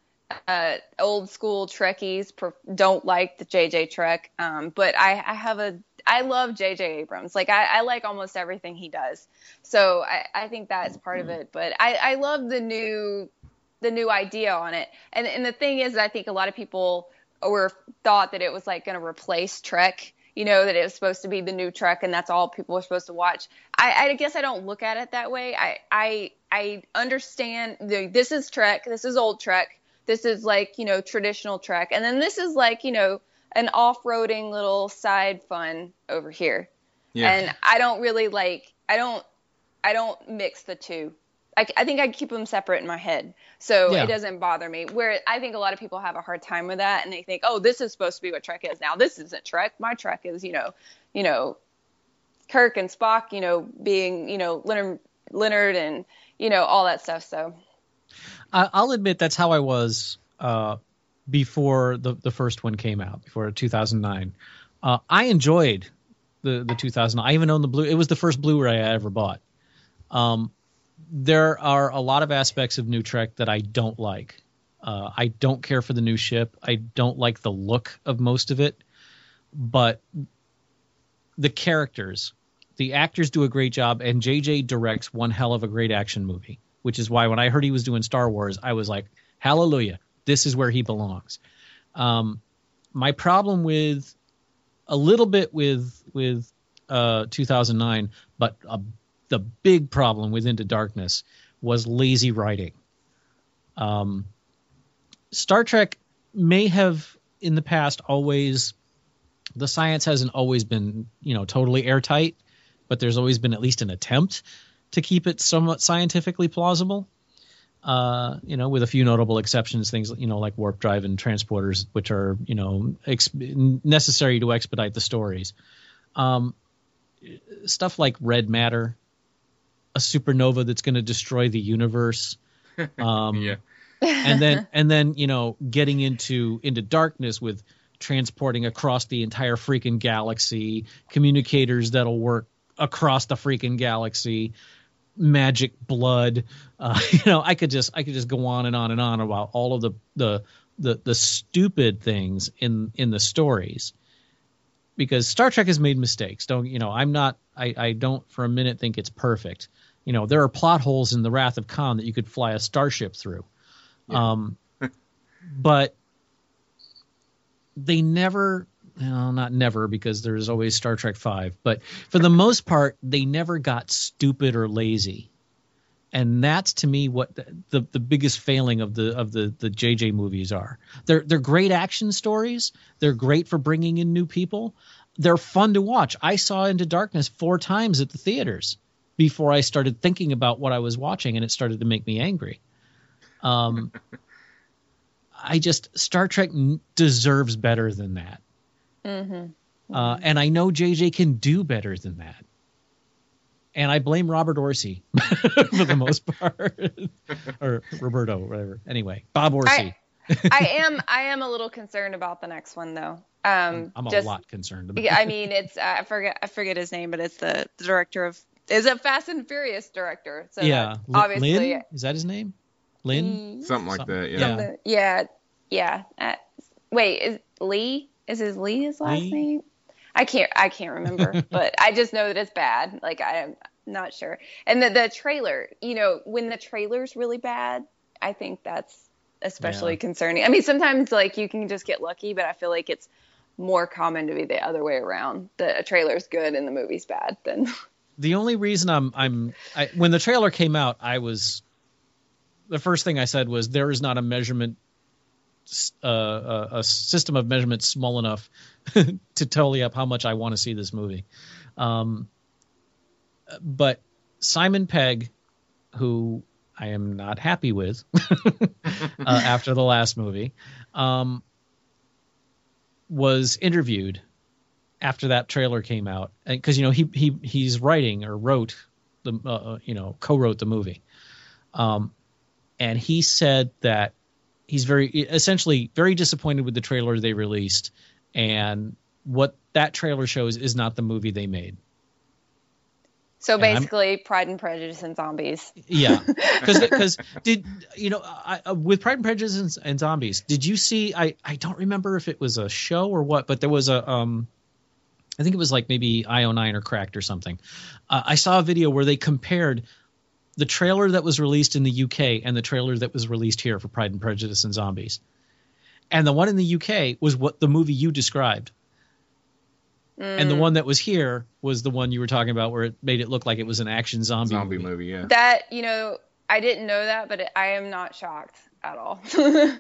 uh, old school Trekkies don't like the JJ Trek. Um, but I, I have a I love JJ Abrams. Like I, I like almost everything he does. So I, I think that's part of it. But I, love the new the new idea on it. And and the thing is, I think a lot of people were thought that it was like going to replace Trek you know that it was supposed to be the new Trek and that's all people were supposed to watch. I, I guess I don't look at it that way. I I I understand the, this is Trek, this is old Trek, this is like you know traditional Trek, and then this is like you know an off-roading little side fun over here. Yeah. And I don't really like I don't I don't mix the two. I, I think I keep them separate in my head, so Yeah. it doesn't bother me. Where I think a lot of people have a hard time with that, and they think, "Oh, this is supposed to be what Trek is." Now, this isn't Trek. My Trek is, you know, you know, Kirk and Spock, you know, being, you know, Leonard, Leonard, and you know, all that stuff. So, I, I'll admit that's how I was uh, before the the first one came out, before 2009. Uh, I enjoyed the the 2000. I even owned the blue. It was the first Blu-ray I ever bought. Um, there are a lot of aspects of New Trek that I don't like. Uh, I don't care for the new ship. I don't like the look of most of it, but the characters, the actors do a great job, and JJ directs one hell of a great action movie. Which is why when I heard he was doing Star Wars, I was like, "Hallelujah! This is where he belongs." Um, my problem with a little bit with with uh, 2009, but uh, the big problem with Into Darkness was lazy writing. Um, Star Trek may have in the past always the science hasn't always been you know totally airtight, but there's always been at least an attempt to keep it somewhat scientifically plausible. Uh, you know, with a few notable exceptions, things you know like warp drive and transporters, which are you know ex- necessary to expedite the stories. Um, stuff like red matter, a supernova that's going to destroy the universe. Um, Yeah. and then and then you know getting into into darkness with transporting across the entire freaking galaxy, communicators that'll work across the freaking galaxy, magic blood. Uh, you know, I could just I could just go on and on and on about all of the the the, the stupid things in in the stories because Star Trek has made mistakes. Don't you know? I'm not. I, I don't for a minute think it's perfect. You know, there are plot holes in the Wrath of Khan that you could fly a starship through. Um, but they never. Well, not never because there's always Star Trek Five, but for the most part, they never got stupid or lazy, and that's to me what the, the, the biggest failing of the of the the JJ movies are. They're they're great action stories. They're great for bringing in new people. They're fun to watch. I saw Into Darkness four times at the theaters before I started thinking about what I was watching, and it started to make me angry. Um, I just Star Trek n- deserves better than that. Uh, and I know JJ can do better than that. And I blame Robert Orci for the most part, or Roberto, whatever. Anyway, Bob Orci. I, I am I am a little concerned about the next one though. Um, I'm a just, lot concerned about. Yeah, I mean, it's I forget I forget his name, but it's the, the director of is a Fast and Furious director. So yeah, that's Lin- obviously Lin? is that his name? Lin? Something like Something- that. Yeah. yeah. Something- yeah, yeah. Uh, wait, is Lee? Is his Lee his last Lee? name? I can't I can't remember, but I just know that it's bad. Like I am not sure. And the the trailer, you know, when the trailer's really bad, I think that's especially Yeah. concerning. I mean, sometimes like you can just get lucky, but I feel like it's more common to be the other way around. The a trailer's good and the movie's bad. Then the only reason I'm I'm I, when the trailer came out, I was the first thing I said was there is not a measurement uh, a, a system of measurement small enough to tally up how much I want to see this movie. Um, but Simon Pegg, who I am not happy with uh, after the last movie, um, was interviewed after that trailer came out because you know he he he's writing or wrote the uh, uh, you know co-wrote the movie. Um and he said that he's very essentially very disappointed with the trailer they released and what that trailer shows is not the movie they made. So And basically, Pride and Prejudice and zombies. yeah. Because because did you know I, I- with pride and prejudice and, and zombies did you see i i don't remember if it was a show or what but there was a um i think it was like maybe io9 or cracked or something uh, i saw a video where they compared the trailer that was released in the uk and the trailer that was released here for pride and prejudice and zombies and the one in the uk was what the movie you described and the one that was here was the one you were talking about where it made it look like it was an action zombie, Zombie movie. movie. Yeah. That you know, I didn't know that, but I am not shocked at all.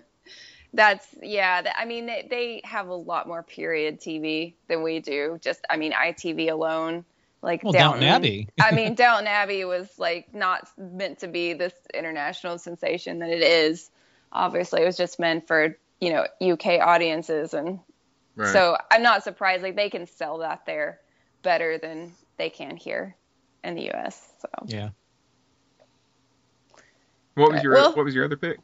That's yeah. That, I mean, they, they have a lot more period TV than we do. Just I mean, ITV alone, like Well, Downton Abbey. I mean, Downton Abbey was like not meant to be this international sensation that it is. Obviously, it was just meant for you know UK audiences, and Right. so I'm not surprised. Like they can sell that there better than they can here in the US. So. yeah what was your well- What was your other pick?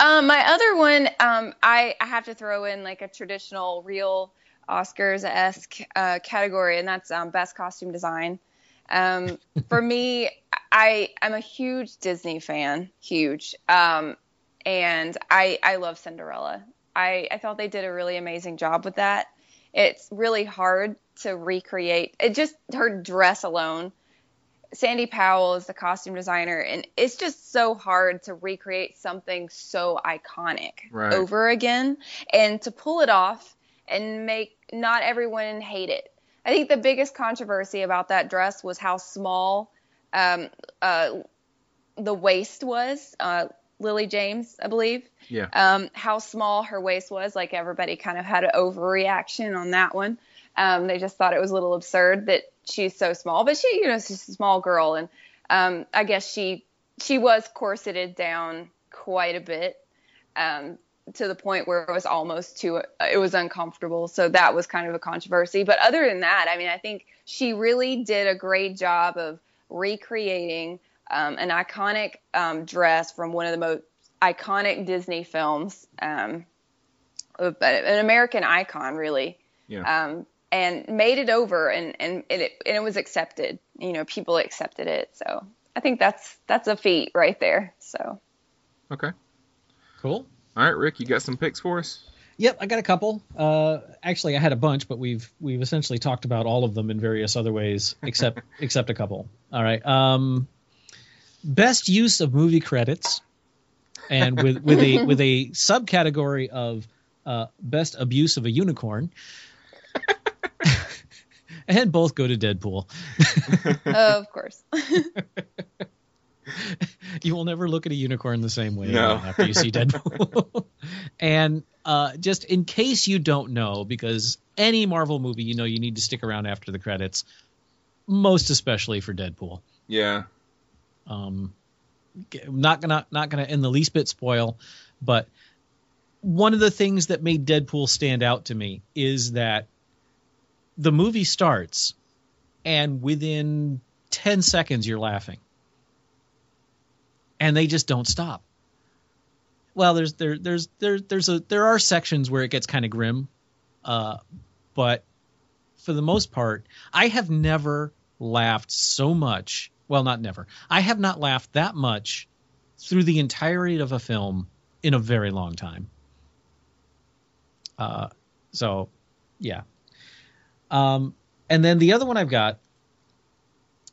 Um, my other one, um, I, I have to throw in like a traditional, real Oscars esque uh, category, and that's um, best costume design. Um, for me, I I'm a huge Disney fan, huge, um, and I I love Cinderella. I I thought they did a really amazing job with that. It's really hard to recreate. It just her dress alone Sandy Powell is the costume designer, and it's just so hard to recreate something so iconic Right. over again and to pull it off and make not everyone hate it. I think the biggest controversy about that dress was how small um, uh, the waist was. Uh, Lily James, I believe. Yeah. Um, how small her waist was. Like everybody kind of had an overreaction on that one. Um, they just thought it was a little absurd that she's so small, but she, you know, she's a small girl, and um, I guess she she was corseted down quite a bit um, to the point where it was almost too it was uncomfortable. So that was kind of a controversy. But other than that i mean i think she really did a great job of recreating um, an iconic um, dress from one of the most iconic disney films um, an american icon really. Yeah. um, and made it over and and it and it was accepted you know people accepted it so i think that's that's a feat right there so Okay. Cool. All right, Rick, you got some picks for us? Yep, I got a couple. Uh, actually, I had a bunch, but we've we've essentially talked about all of them in various other ways, except except a couple. All right. Um, best use of movie credits, and with with a with a subcategory of uh, best abuse of a unicorn, and both go to Deadpool. of course you will never look at a unicorn the same way No. after you see Deadpool. and uh, just in case you don't know, because any Marvel movie, you know, you need to stick around after the credits, most especially for Deadpool. Yeah. Um, not gonna not gonna in the least bit spoil, but one of the things that made Deadpool stand out to me is that the movie starts, and within ten seconds you're laughing, and they just don't stop. Well, there's there there's there there's a there are sections where it gets kind of grim, uh, but for the most part, I have never laughed so much. Well, not never. I have not laughed that much through the entirety of a film in a very long time. Uh, so, yeah. Um, and then the other one I've got,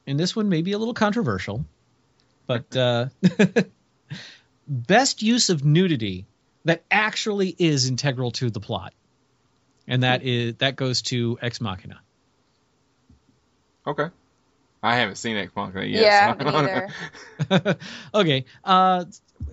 and this one may be a little controversial, but uh, best use of nudity that actually is integral to the plot, and that is that goes to Ex Machina. Okay. I haven't seen Ex Machina yet. yeah so- me neither okay. Uh,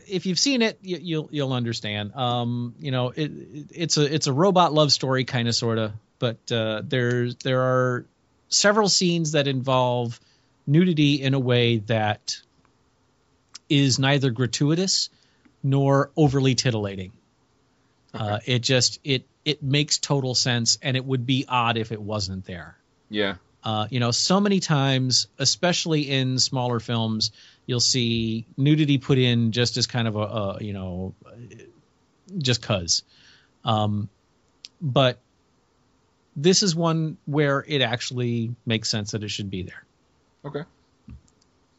if you've seen it, you, you'll you'll understand. Um, you know, it, it it's a it's a robot love story kind of sorta, but uh, there's there are several scenes that involve nudity in a way that is neither gratuitous nor overly titillating. Uh, it just it it makes total sense, and it would be odd if it wasn't there. yeah. Uh, you know, so many times, especially in smaller films, you'll see nudity put in just as kind of a, a you know, just cause. Um, but this is one where it actually makes sense that it should be there. Okay.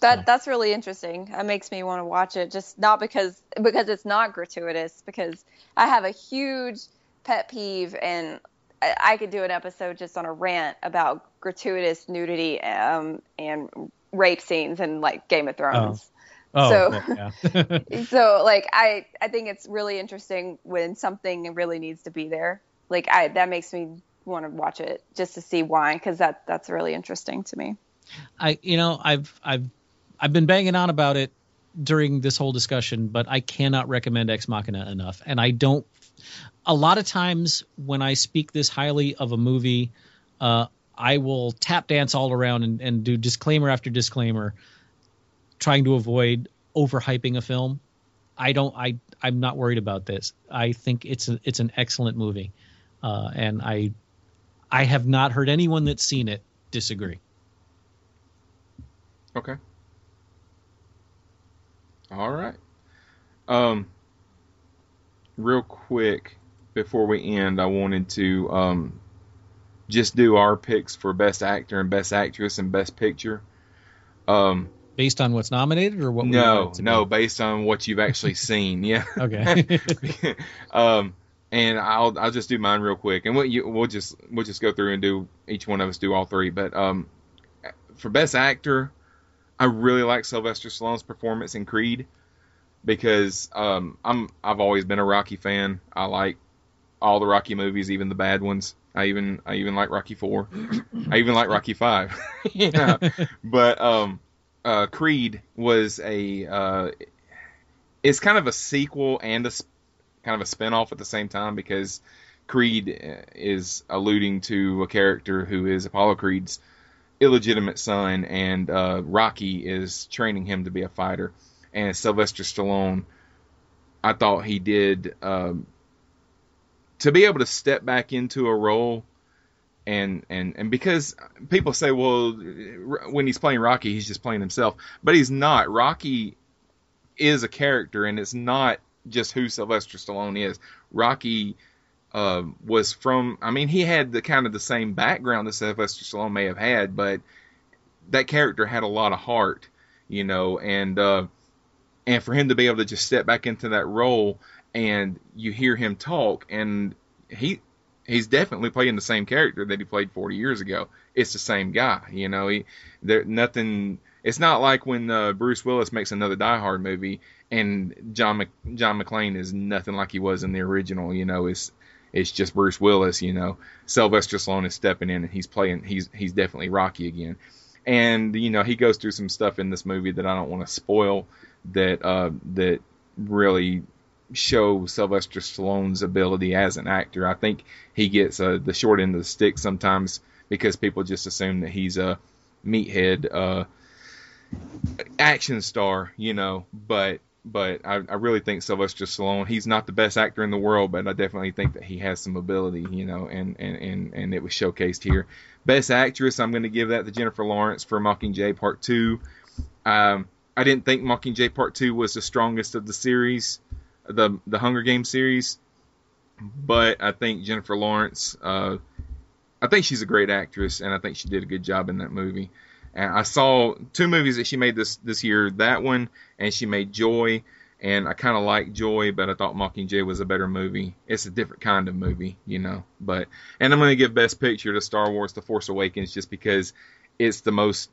That So. that's really interesting. That makes me want to watch it. Just not because because it's not gratuitous. Because I have a huge pet peeve, and I, I could do an episode just on a rant about gratuitous nudity um, and rape scenes and like Game of Thrones. Oh, So- well, yeah. So like I I think it's really interesting when something really needs to be there. Like I that makes me want to watch it just to see why because that that's really interesting to me. I you know I've I've I've been banging on about it during this whole discussion, but I cannot recommend Ex Machina enough. And I don't. A lot of times when I speak this highly of a movie, uh, I will tap dance all around and, and do disclaimer after disclaimer, trying to avoid overhyping a film. I don't. I I'm not worried about this. I think it's a, it's an excellent movie, uh, and I I have not heard anyone that's seen it disagree. Okay. All right. Um, real quick before we end, I wanted to um just do our picks for best actor and best actress and best picture. Um, based on what's nominated or what? no, no, be? based on what you've actually seen. Yeah. Okay. um, and I'll I'll just do mine real quick, and we'll you, we'll just we'll just go through and do each one of us do all three. But um, for best actor, I really like Sylvester Stallone's performance in Creed because um I'm I've always been a Rocky fan. I like all the Rocky movies, even the bad ones. I even I even like Rocky Four. I even like Rocky Five. But um, uh, Creed was a uh, it's kind of a sequel and a kind of a spin-off at the same time because Creed is alluding to a character who is Apollo Creed's illegitimate son, and uh, Rocky is training him to be a fighter. and Sylvester Stallone, I thought he did um, to be able to step back into a role and and and because people say well when he's playing Rocky he's just playing himself but he's not Rocky is a character and it's not just who Sylvester Stallone is Rocky uh, was from I mean he had the kind of the same background that Sylvester Stallone may have had but that character had a lot of heart you know and uh, and for him to be able to just step back into that role and you hear him talk and he he's definitely playing the same character that he played 40 years ago. It's the same guy, you know. He there nothing. It's not like when uh, Bruce Willis makes another Die Hard movie and John Mc, John McClane is nothing like he was in the original. You know, it's it's just Bruce Willis. You know, Sylvester Stallone is stepping in and he's playing. He's he's definitely Rocky again. And you know, he goes through some stuff in this movie that I don't want to spoil. That uh, that really show Sylvester Stallone's ability as an actor. I think he gets uh, the short end of the stick sometimes because people just assume that he's a meathead uh, action star, you know. But but I, I really think Sylvester Stallone. He's not the best actor in the world, but I definitely think that he has some ability, you know, and and and, and it was showcased here. Best actress, I'm going to give that to Jennifer Lawrence for Mockingjay Part Two. Um, I didn't think Mockingjay Part Two was the strongest of the series the the Hunger Games series, but I think Jennifer Lawrence, uh, I think she's a great actress, and I think she did a good job in that movie. And I saw two movies that she made this this year. That one, and she made Joy, and I kind of like Joy, but I thought Mockingjay was a better movie. It's a different kind of movie, you know. But and I'm going to give Best Picture to Star Wars: The Force Awakens just because it's the most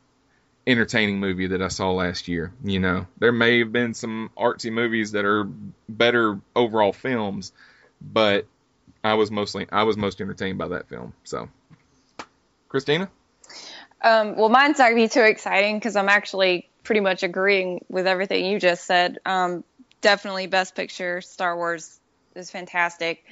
entertaining movie that I saw last year. You know, there may have been some artsy movies that are better overall films, but I was mostly I was most entertained by that film. So, Christina. Um, well, mine's not gonna be too exciting because I'm actually pretty much agreeing with everything you just said. Um, definitely, Best Picture, Star Wars is fantastic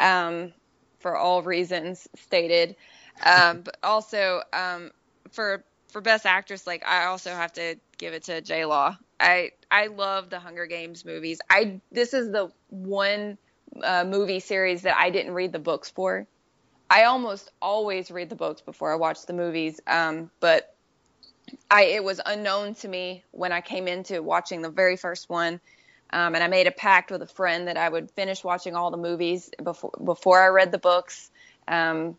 um, for all reasons stated. Um, but also um, for for best actress, like I also have to give it to J Law. I I love the Hunger Games movies. I this is the one uh, movie series that I didn't read the books for. I almost always read the books before I watch the movies, um, but I it was unknown to me when I came into watching the very first one, um, and I made a pact with a friend that I would finish watching all the movies before before I read the books. Um,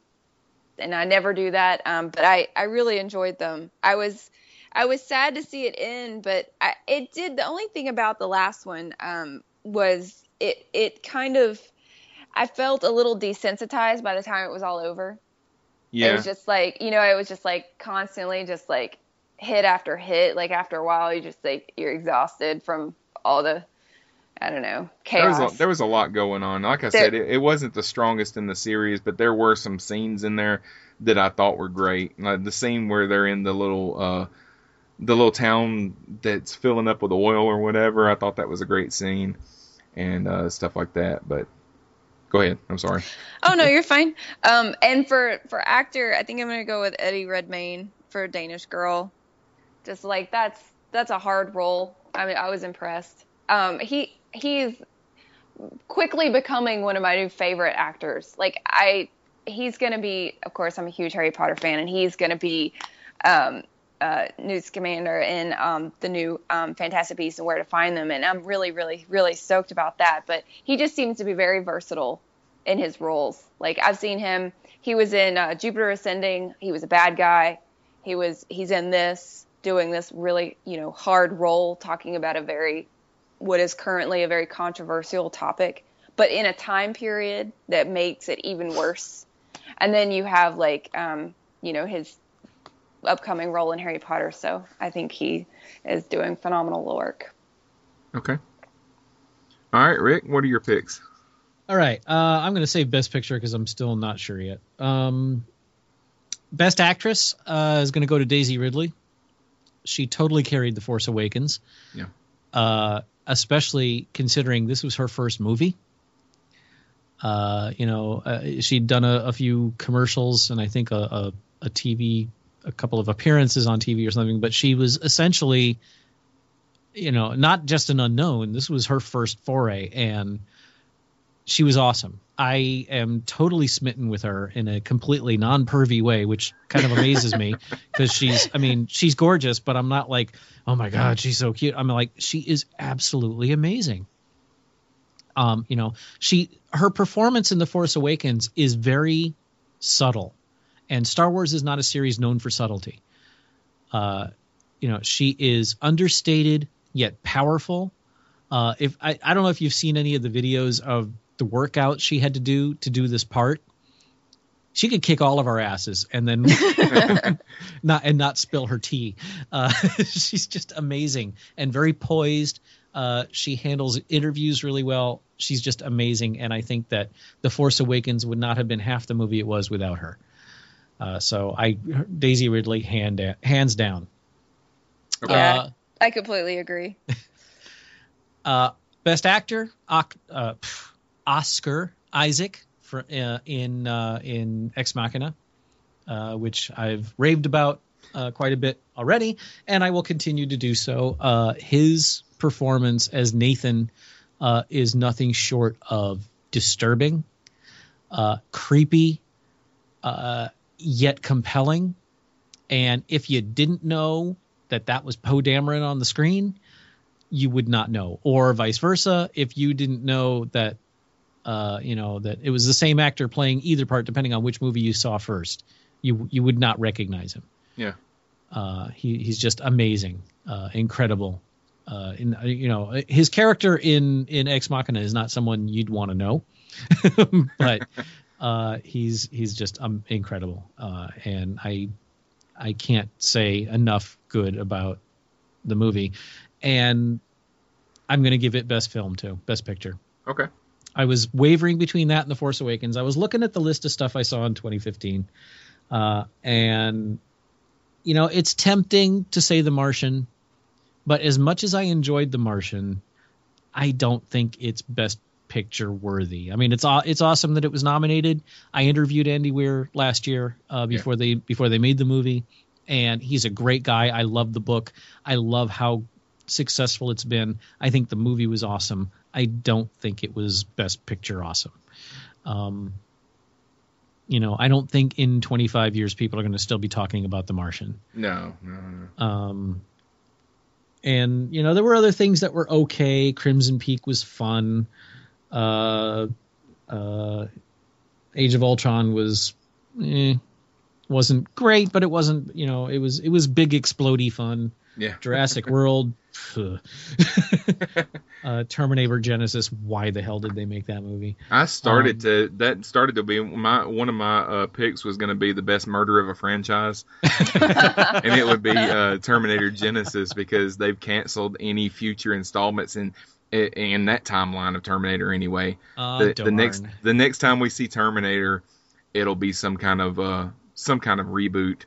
and I never do that. Um, but I, I really enjoyed them. I was I was sad to see it end, but I, it did. The only thing about the last one um, was it it kind of I felt a little desensitized by the time it was all over. Yeah. It was just like you know, it was just like constantly just like hit after hit. Like after a while, you just like you're exhausted from all the I don't know chaos. There was a, there was a lot going on. Like I there, said, it, it, wasn't the strongest in the series, but there were some scenes in there that I thought were great. Like the scene where they're in the little uh, the little town that's filling up with oil or whatever. I thought that was a great scene and uh, stuff like that. But go ahead. I'm sorry. Oh no, you're fine. Um, and for for actor, I think I'm gonna go with Eddie Redmayne for Danish Girl. Just like that's that's a hard role. I mean, I was impressed. Um, he he's quickly becoming one of my new favorite actors. Like I, he's to be, of course, I'm a huge Harry Potter fan, and he's to be um, uh, Newt Scamander in um, the new um, Fantastic Beasts and Where to Find Them, and I'm really, really, really stoked about that. But he just seems to be very versatile in his roles. Like I've seen him. He was in uh, Jupiter Ascending. He was a bad guy. He was. He's in this doing this really, you know, hard role, talking about a very what is currently a very controversial topic, but in a time period that makes it even worse. And then you have like, um, you know, his upcoming role in Harry Potter. So I think he is doing phenomenal work. Okay. All right, Rick, what are your picks? All right, uh, I'm going to say Best Picture because I'm still not sure yet. Um, Best Actress uh, is going to go to Daisy Ridley. She totally carried The Force Awakens. Yeah. Uh, especially considering this was her first movie. Uh, you know, uh, she'd done a, a, few commercials and I think a, a, a, TV, a couple of appearances on TV or something, but she was essentially you know, not just an unknown. This was her first foray, and she was awesome. I am totally smitten with her in a completely non-pervy way, which kind of amazes me because she's, I mean, she's gorgeous, but I'm not like, oh my god, she's so cute. I'm like, she is absolutely amazing. Um, you know, she her performance in The Force Awakens is very subtle, and Star Wars is not a series known for subtlety. Uh, you know, she is understated yet powerful. Uh, if I, I don't know if you've seen any of the videos of the workout she had to do to do this part. She could kick all of our asses and then not and not spill her tea. Uh, she's just amazing and very poised. Uh, she handles interviews really well. She's just amazing, and I think that The Force Awakens would not have been half the movie it was without her. Uh, so I Daisy Ridley hand hands down. Yeah, Uh, I completely agree. uh, best actor uh, pff, Oscar Isaac for uh, in uh, in Ex Machina, uh, which I've raved about uh, quite a bit already, and I will continue to do so. Uh, his performance as Nathan uh, is nothing short of disturbing, uh, creepy, uh, yet compelling. And if you didn't know that that was Poe Dameron on the screen, you would not know, or vice versa. If you didn't know that, uh, you know that it was the same actor playing either part, depending on which movie you saw first, you you would not recognize him. Yeah. Uh, he he's just amazing, uh, incredible. Uh, in uh, you know his character in in Ex Machina is not someone you'd want to know, but uh, he's he's just um, incredible, uh, and I I can't say enough good about the movie, and I'm going to give it best film too, best picture. Okay. I was wavering between that and The Force Awakens. I was looking at the list of stuff I saw in 2015, uh, and you know it's tempting to say The Martian, but as much as I enjoyed The Martian, I don't think it's best picture worthy. I mean, it's it's awesome that it was nominated. I interviewed Andy Weir last year uh, before they before they made the movie, and he's a great guy. I love the book. I love how successful it's been. I think the movie was awesome. I don't think it was best picture awesome. Um, you know, I don't think in 25 years people are going to still be talking about The Martian. No, no, no. Um, and you know, there were other things that were okay. Crimson Peak was fun. Uh, uh, Age of Ultron was, eh, wasn't great, but it wasn't. You know, it was it was big explody fun. Yeah. Jurassic World. uh, Terminator Genisys. Why the hell did they make that movie? I started Um, to that started to be my one of my uh, picks was going to be the best murder of a franchise, and it would be uh, Terminator Genisys because they've canceled any future installments in in that timeline of Terminator anyway. Uh, the, the next the next time we see Terminator, it'll be some kind of uh some kind of reboot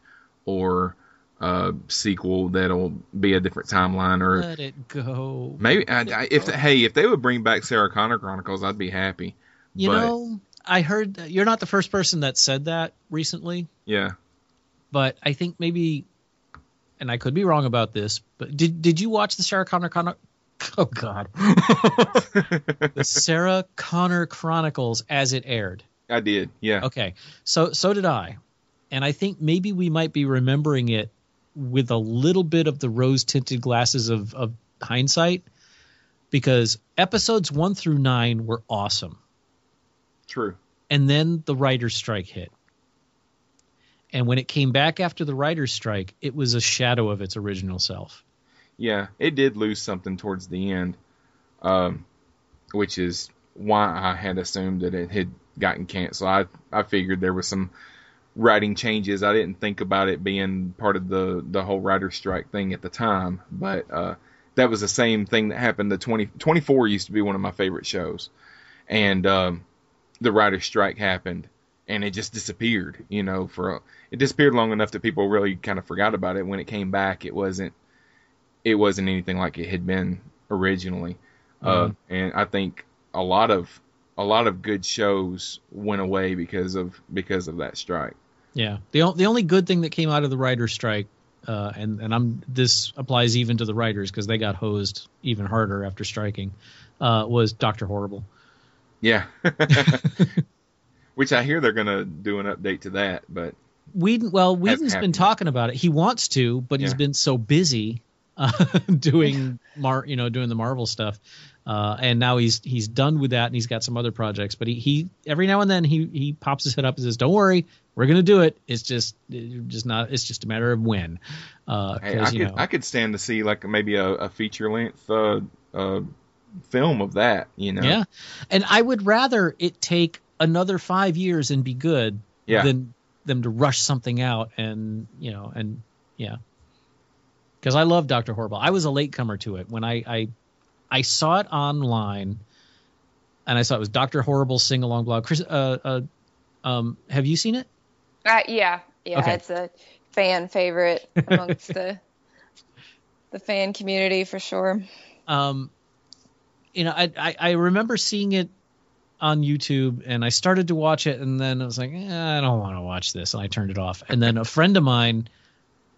or uh sequel that'll be a different timeline or Let it go. maybe I, I, if hey if they would bring back Sarah Connor Chronicles, I'd be happy. You but- know, I heard you're not the first person that said that recently. Yeah. but I think maybe, and I could be wrong about this, but did did you watch the Sarah Connor Connor? Oh God, the Sarah Connor Chronicles as it aired. I did. Yeah. Okay, so so did I, and I think maybe we might be remembering it with a little bit of the rose tinted glasses of of hindsight, because episodes one through nine were awesome True. and then the writer's strike hit. And when it came back after the writer's strike, it was a shadow of its original self. Yeah, it did lose something towards the end, um, which is why I had assumed that it had gotten canceled. I I figured there was some writing changes. I didn't think about it being part of the the whole writer's strike thing at the time, but uh, that was the same thing that happened. The 20, 24 used to be one of my favorite shows, and um, the writer's strike happened, and it just disappeared. You know, for a, it disappeared long enough that people really kind of forgot about it. When it came back, it wasn't it wasn't anything like it had been originally. Uh, and I think a lot of a lot of good shows went away because of because of that strike. Yeah. The, o- the only good thing that came out of the writer's strike uh, and and I'm this applies even to the writers because they got hosed even harder after striking. Uh, was Doctor Horrible? Yeah. Which I hear they're gonna do an update to that, but Whedon, well, Whedon's been talking about it. He wants to, but he's been so busy uh, doing Mar, you know, doing the Marvel stuff, uh, and now he's he's done with that, and he's got some other projects. But he, he every now and then he he pops his head up and says, "Don't worry, we're gonna do it. It's just it- just not. It's just a matter of when." Uh, hey, I could know, I could stand to see like maybe a, a feature length uh, uh, film of that. You know. Yeah, and I would rather it take another five years and be good Yeah. than them to rush something out and you know and yeah. Because I love Doctor Horrible. I was a latecomer to it when I, I I saw it online, and I saw it was Doctor Horrible sing along blog. Chris, uh, uh, um, have you seen it? Uh, yeah, yeah, Okay. it's a fan favorite amongst the the fan community for sure. um, you know, I, I I remember seeing it on YouTube, and I started to watch it, and then I was like, eh, I don't want to watch this, and I turned it off. And then a friend of mine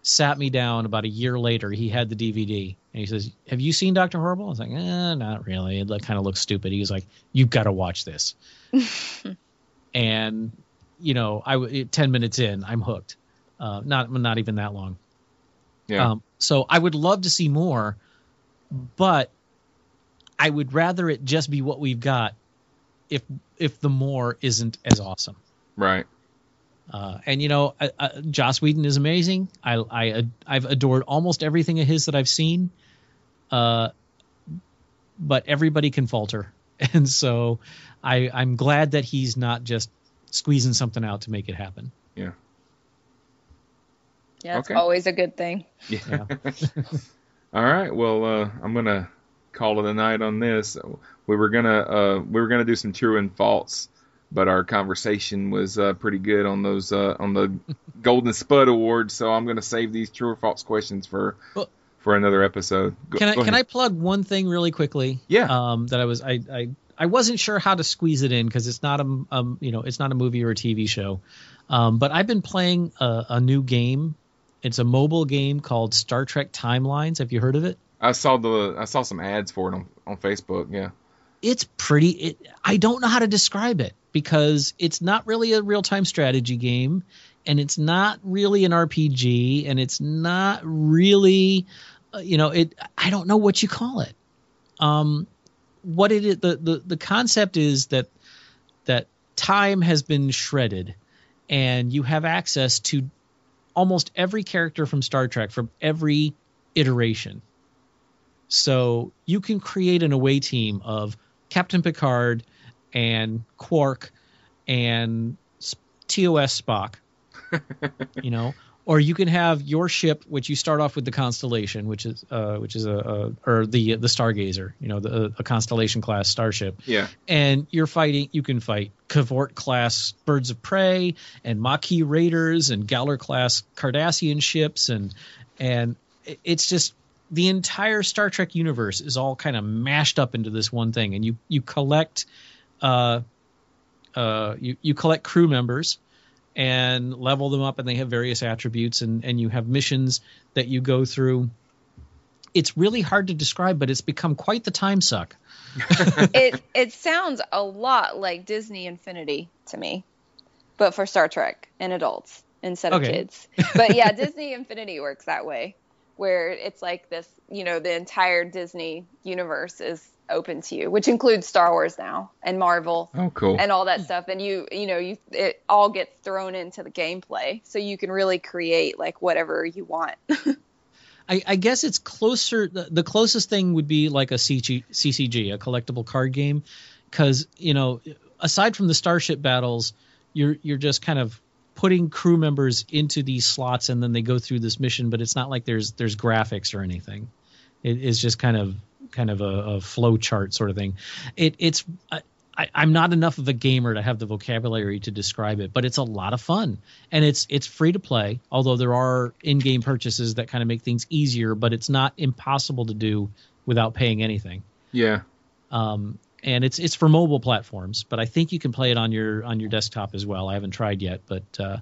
sat me down about a year later. He had the DVD, and he says, "Have you seen Doctor Horrible?" I was like, eh, not really. It kind of looks stupid. He was like, "You've got to watch this." and you know, I w- ten minutes in, I'm hooked. Uh, not not even that long. Yeah. Um, so I would love to see more, but I would rather it just be what we've got. If if the more isn't as awesome, right. Uh, and you know, uh, uh, Joss Whedon is amazing. I I I've adored almost everything of his that I've seen. Uh, but everybody can falter, and so I I'm glad that he's not just squeezing something out to make it happen. Yeah. Yeah, it's Okay. always a good thing. Yeah. All right. Well, uh, I'm gonna call it a night on this. We were gonna uh, we were gonna do some true and false, but our conversation was uh, pretty good on those uh, on the Golden Spud Awards. So I'm gonna save these true or false questions for Well- for another episode. Go- Can I can I plug one thing really quickly? Yeah. Um, that I was I I I wasn't sure how to squeeze it in because it's not a um you know it's not a movie or a TV show, um, but I've been playing a, a new game. It's a mobile game called Star Trek Timelines. Have you heard of it? I saw the I saw some ads for it on on Facebook. Yeah. It's pretty. It, I don't know how to describe it because it's not really a real time strategy game, and it's not really an RPG, and it's not really, uh, you know, it. I don't know what you call it. Um, what it the, the the concept is that that time has been shredded, and you have access to almost every character from Star Trek from every iteration. So you can create an away team of Captain Picard and Quark and TOS Spock, you know, or you can have your ship, which you start off with the Constellation, which is uh, which is a, a or the the Stargazer, you know, the a Constellation class starship, Yeah. and you're fighting. You can fight K'Vort class birds of prey and Maquis raiders and Galor class Cardassian ships, and and it's just the entire Star Trek universe is all kind of mashed up into this one thing, and you you collect, uh, uh, you you collect crew members and level them up, and they have various attributes, and and you have missions that you go through. It's really hard to describe, but it's become quite the time suck. it it sounds a lot like Disney Infinity to me, but for Star Trek and adults instead of Okay. kids. But yeah, Disney Infinity works that way, where it's like this, you know, the entire Disney universe is open to you, which includes Star Wars now and Marvel Oh, cool. and all that stuff. And you, you know, you it all gets thrown into the gameplay, so you can really create like whatever you want. I, I guess it's closer. The, the closest thing would be like a CG, CCG, a collectible card game, because you know, aside from the starship battles, you're you're just kind of putting crew members into these slots, and then they go through this mission. But it's not like there's there's graphics or anything. It, it's just kind of kind of a, a flow chart sort of thing. It it's. I, I, I'm not enough of a gamer to have the vocabulary to describe it, but it's a lot of fun, and it's it's free to play. Although there are in-game purchases that kind of make things easier, but it's not impossible to do without paying anything. yeah. Um, and it's it's for mobile platforms, but I think you can play it on your on your desktop as well. I haven't tried yet, but uh,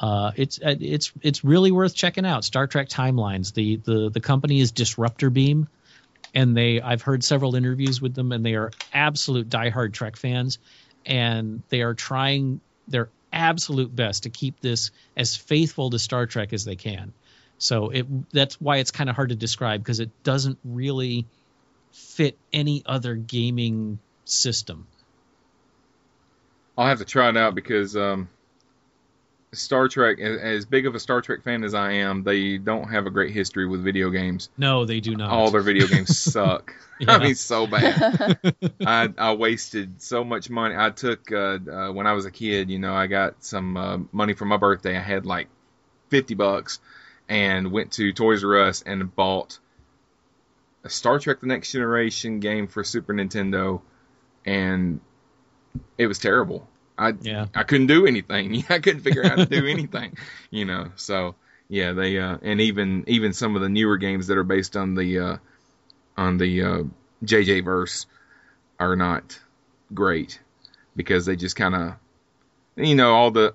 Uh, it's uh, it's it's really worth checking out. Star Trek Timelines. The the the company is Disruptor Beam, and they I've heard several interviews with them, and they are absolute diehard Trek fans, and they are trying their absolute best to keep this as faithful to Star Trek as they can. So it that's why it's kind of hard to describe because it doesn't really fit any other gaming system. I'll have to try it out because um, Star Trek, as, big of a Star Trek fan as I am, they don't have a great history with video games. No, they do not. All their video games suck. Yeah. I mean, so bad. I, I wasted so much money. I took uh, uh, when I was a kid. You know, I got some uh, money for my birthday. I had like fifty bucks, and went to Toys R Us and bought a Star Trek: The Next Generation game for Super Nintendo, and it was terrible. I Yeah. I couldn't do anything. I couldn't figure out how to do anything. You know, so yeah, they uh, and even even some of the newer games that are based on the uh, on the uh, JJ verse are not great because they just kind of you know all the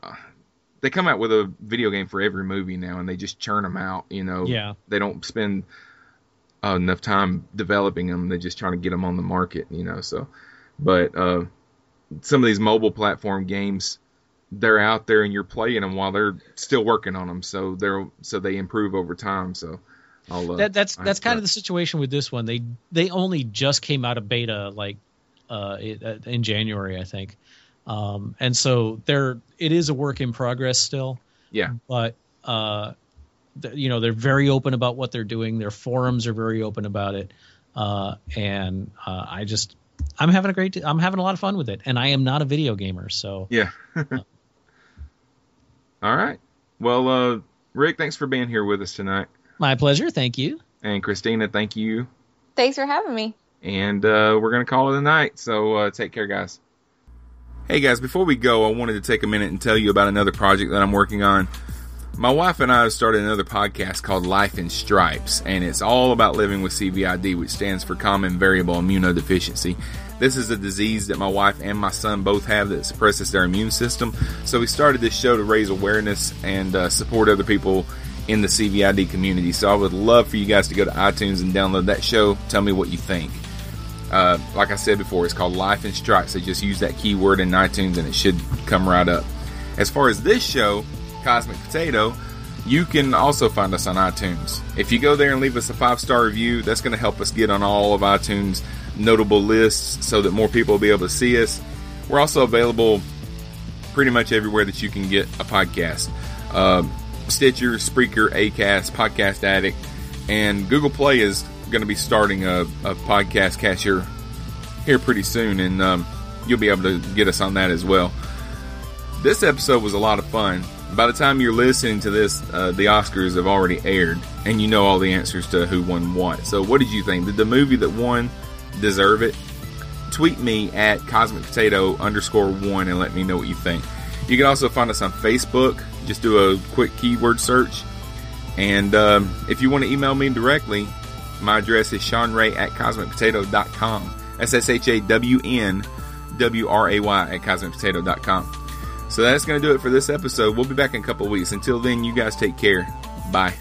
they come out with a video game for every movie now and they just churn them out. You know, Yeah. they don't spend uh, enough time developing them. They're just trying to get them on the market. You know, so but uh, some of these mobile platform games they're out there and you're playing them while they're still working on them so they're so they improve over time so I'll, uh, that, that's that's kind of the situation with this one. They they only just came out of beta like uh, uh, in January, I think, um, and so they're it is a work in progress still. yeah But uh, th- you know they're very open about what they're doing. Their forums are very open about it, uh, and uh, I just I'm having a great I'm having a lot of fun with it, and I am not a video gamer, so. Yeah. All right. Well uh rick thanks for being here with us tonight. My pleasure. Thank you. and christina thank you. Thanks for having me. and uh, we're gonna call it a night so uh, take care guys. Hey guys before we go i wanted to take a minute and tell you about another project that i'm working on my wife and i have started another podcast called life in stripes and it's all about living with cvid which stands for common variable immunodeficiency. This is a disease that my wife and my son both have that suppresses their immune system. So we started this show to raise awareness and uh, support other people in the cvid community. So i would love for you guys to go to itunes and download that show. Tell me what you think. Uh, like I said before, it's called Life in Stripes. So just use that keyword in iTunes and it should come right up. As far as this show, Cosmic Potato, you can also find us on iTunes. If you go there and leave us a five star review, that's going to help us get on all of iTunes notable lists so that more people will be able to see us. We're also available pretty much everywhere that you can get a podcast uh, Stitcher, Spreaker, Acast, Podcast Addict, and Google Play is going to be starting a, a podcast catcher here pretty soon, and um, you'll be able to get us on that as well. This episode was a lot of fun. By the time you're listening to this, uh, the Oscars have already aired, and you know all the answers to who won what. So, what did you think? Did the movie that won deserve it? Tweet me at Cosmic Potato underscore one and let me know what you think. You can also find us on Facebook. Just do a quick keyword search. And um, if you want to email me directly, my address is shawnwray at cosmicpotato.com. S S H A W N W R A Y at cosmicpotato.com. So that's going to do it for this episode. We'll be back in a couple weeks. Until then, you guys take care. Bye.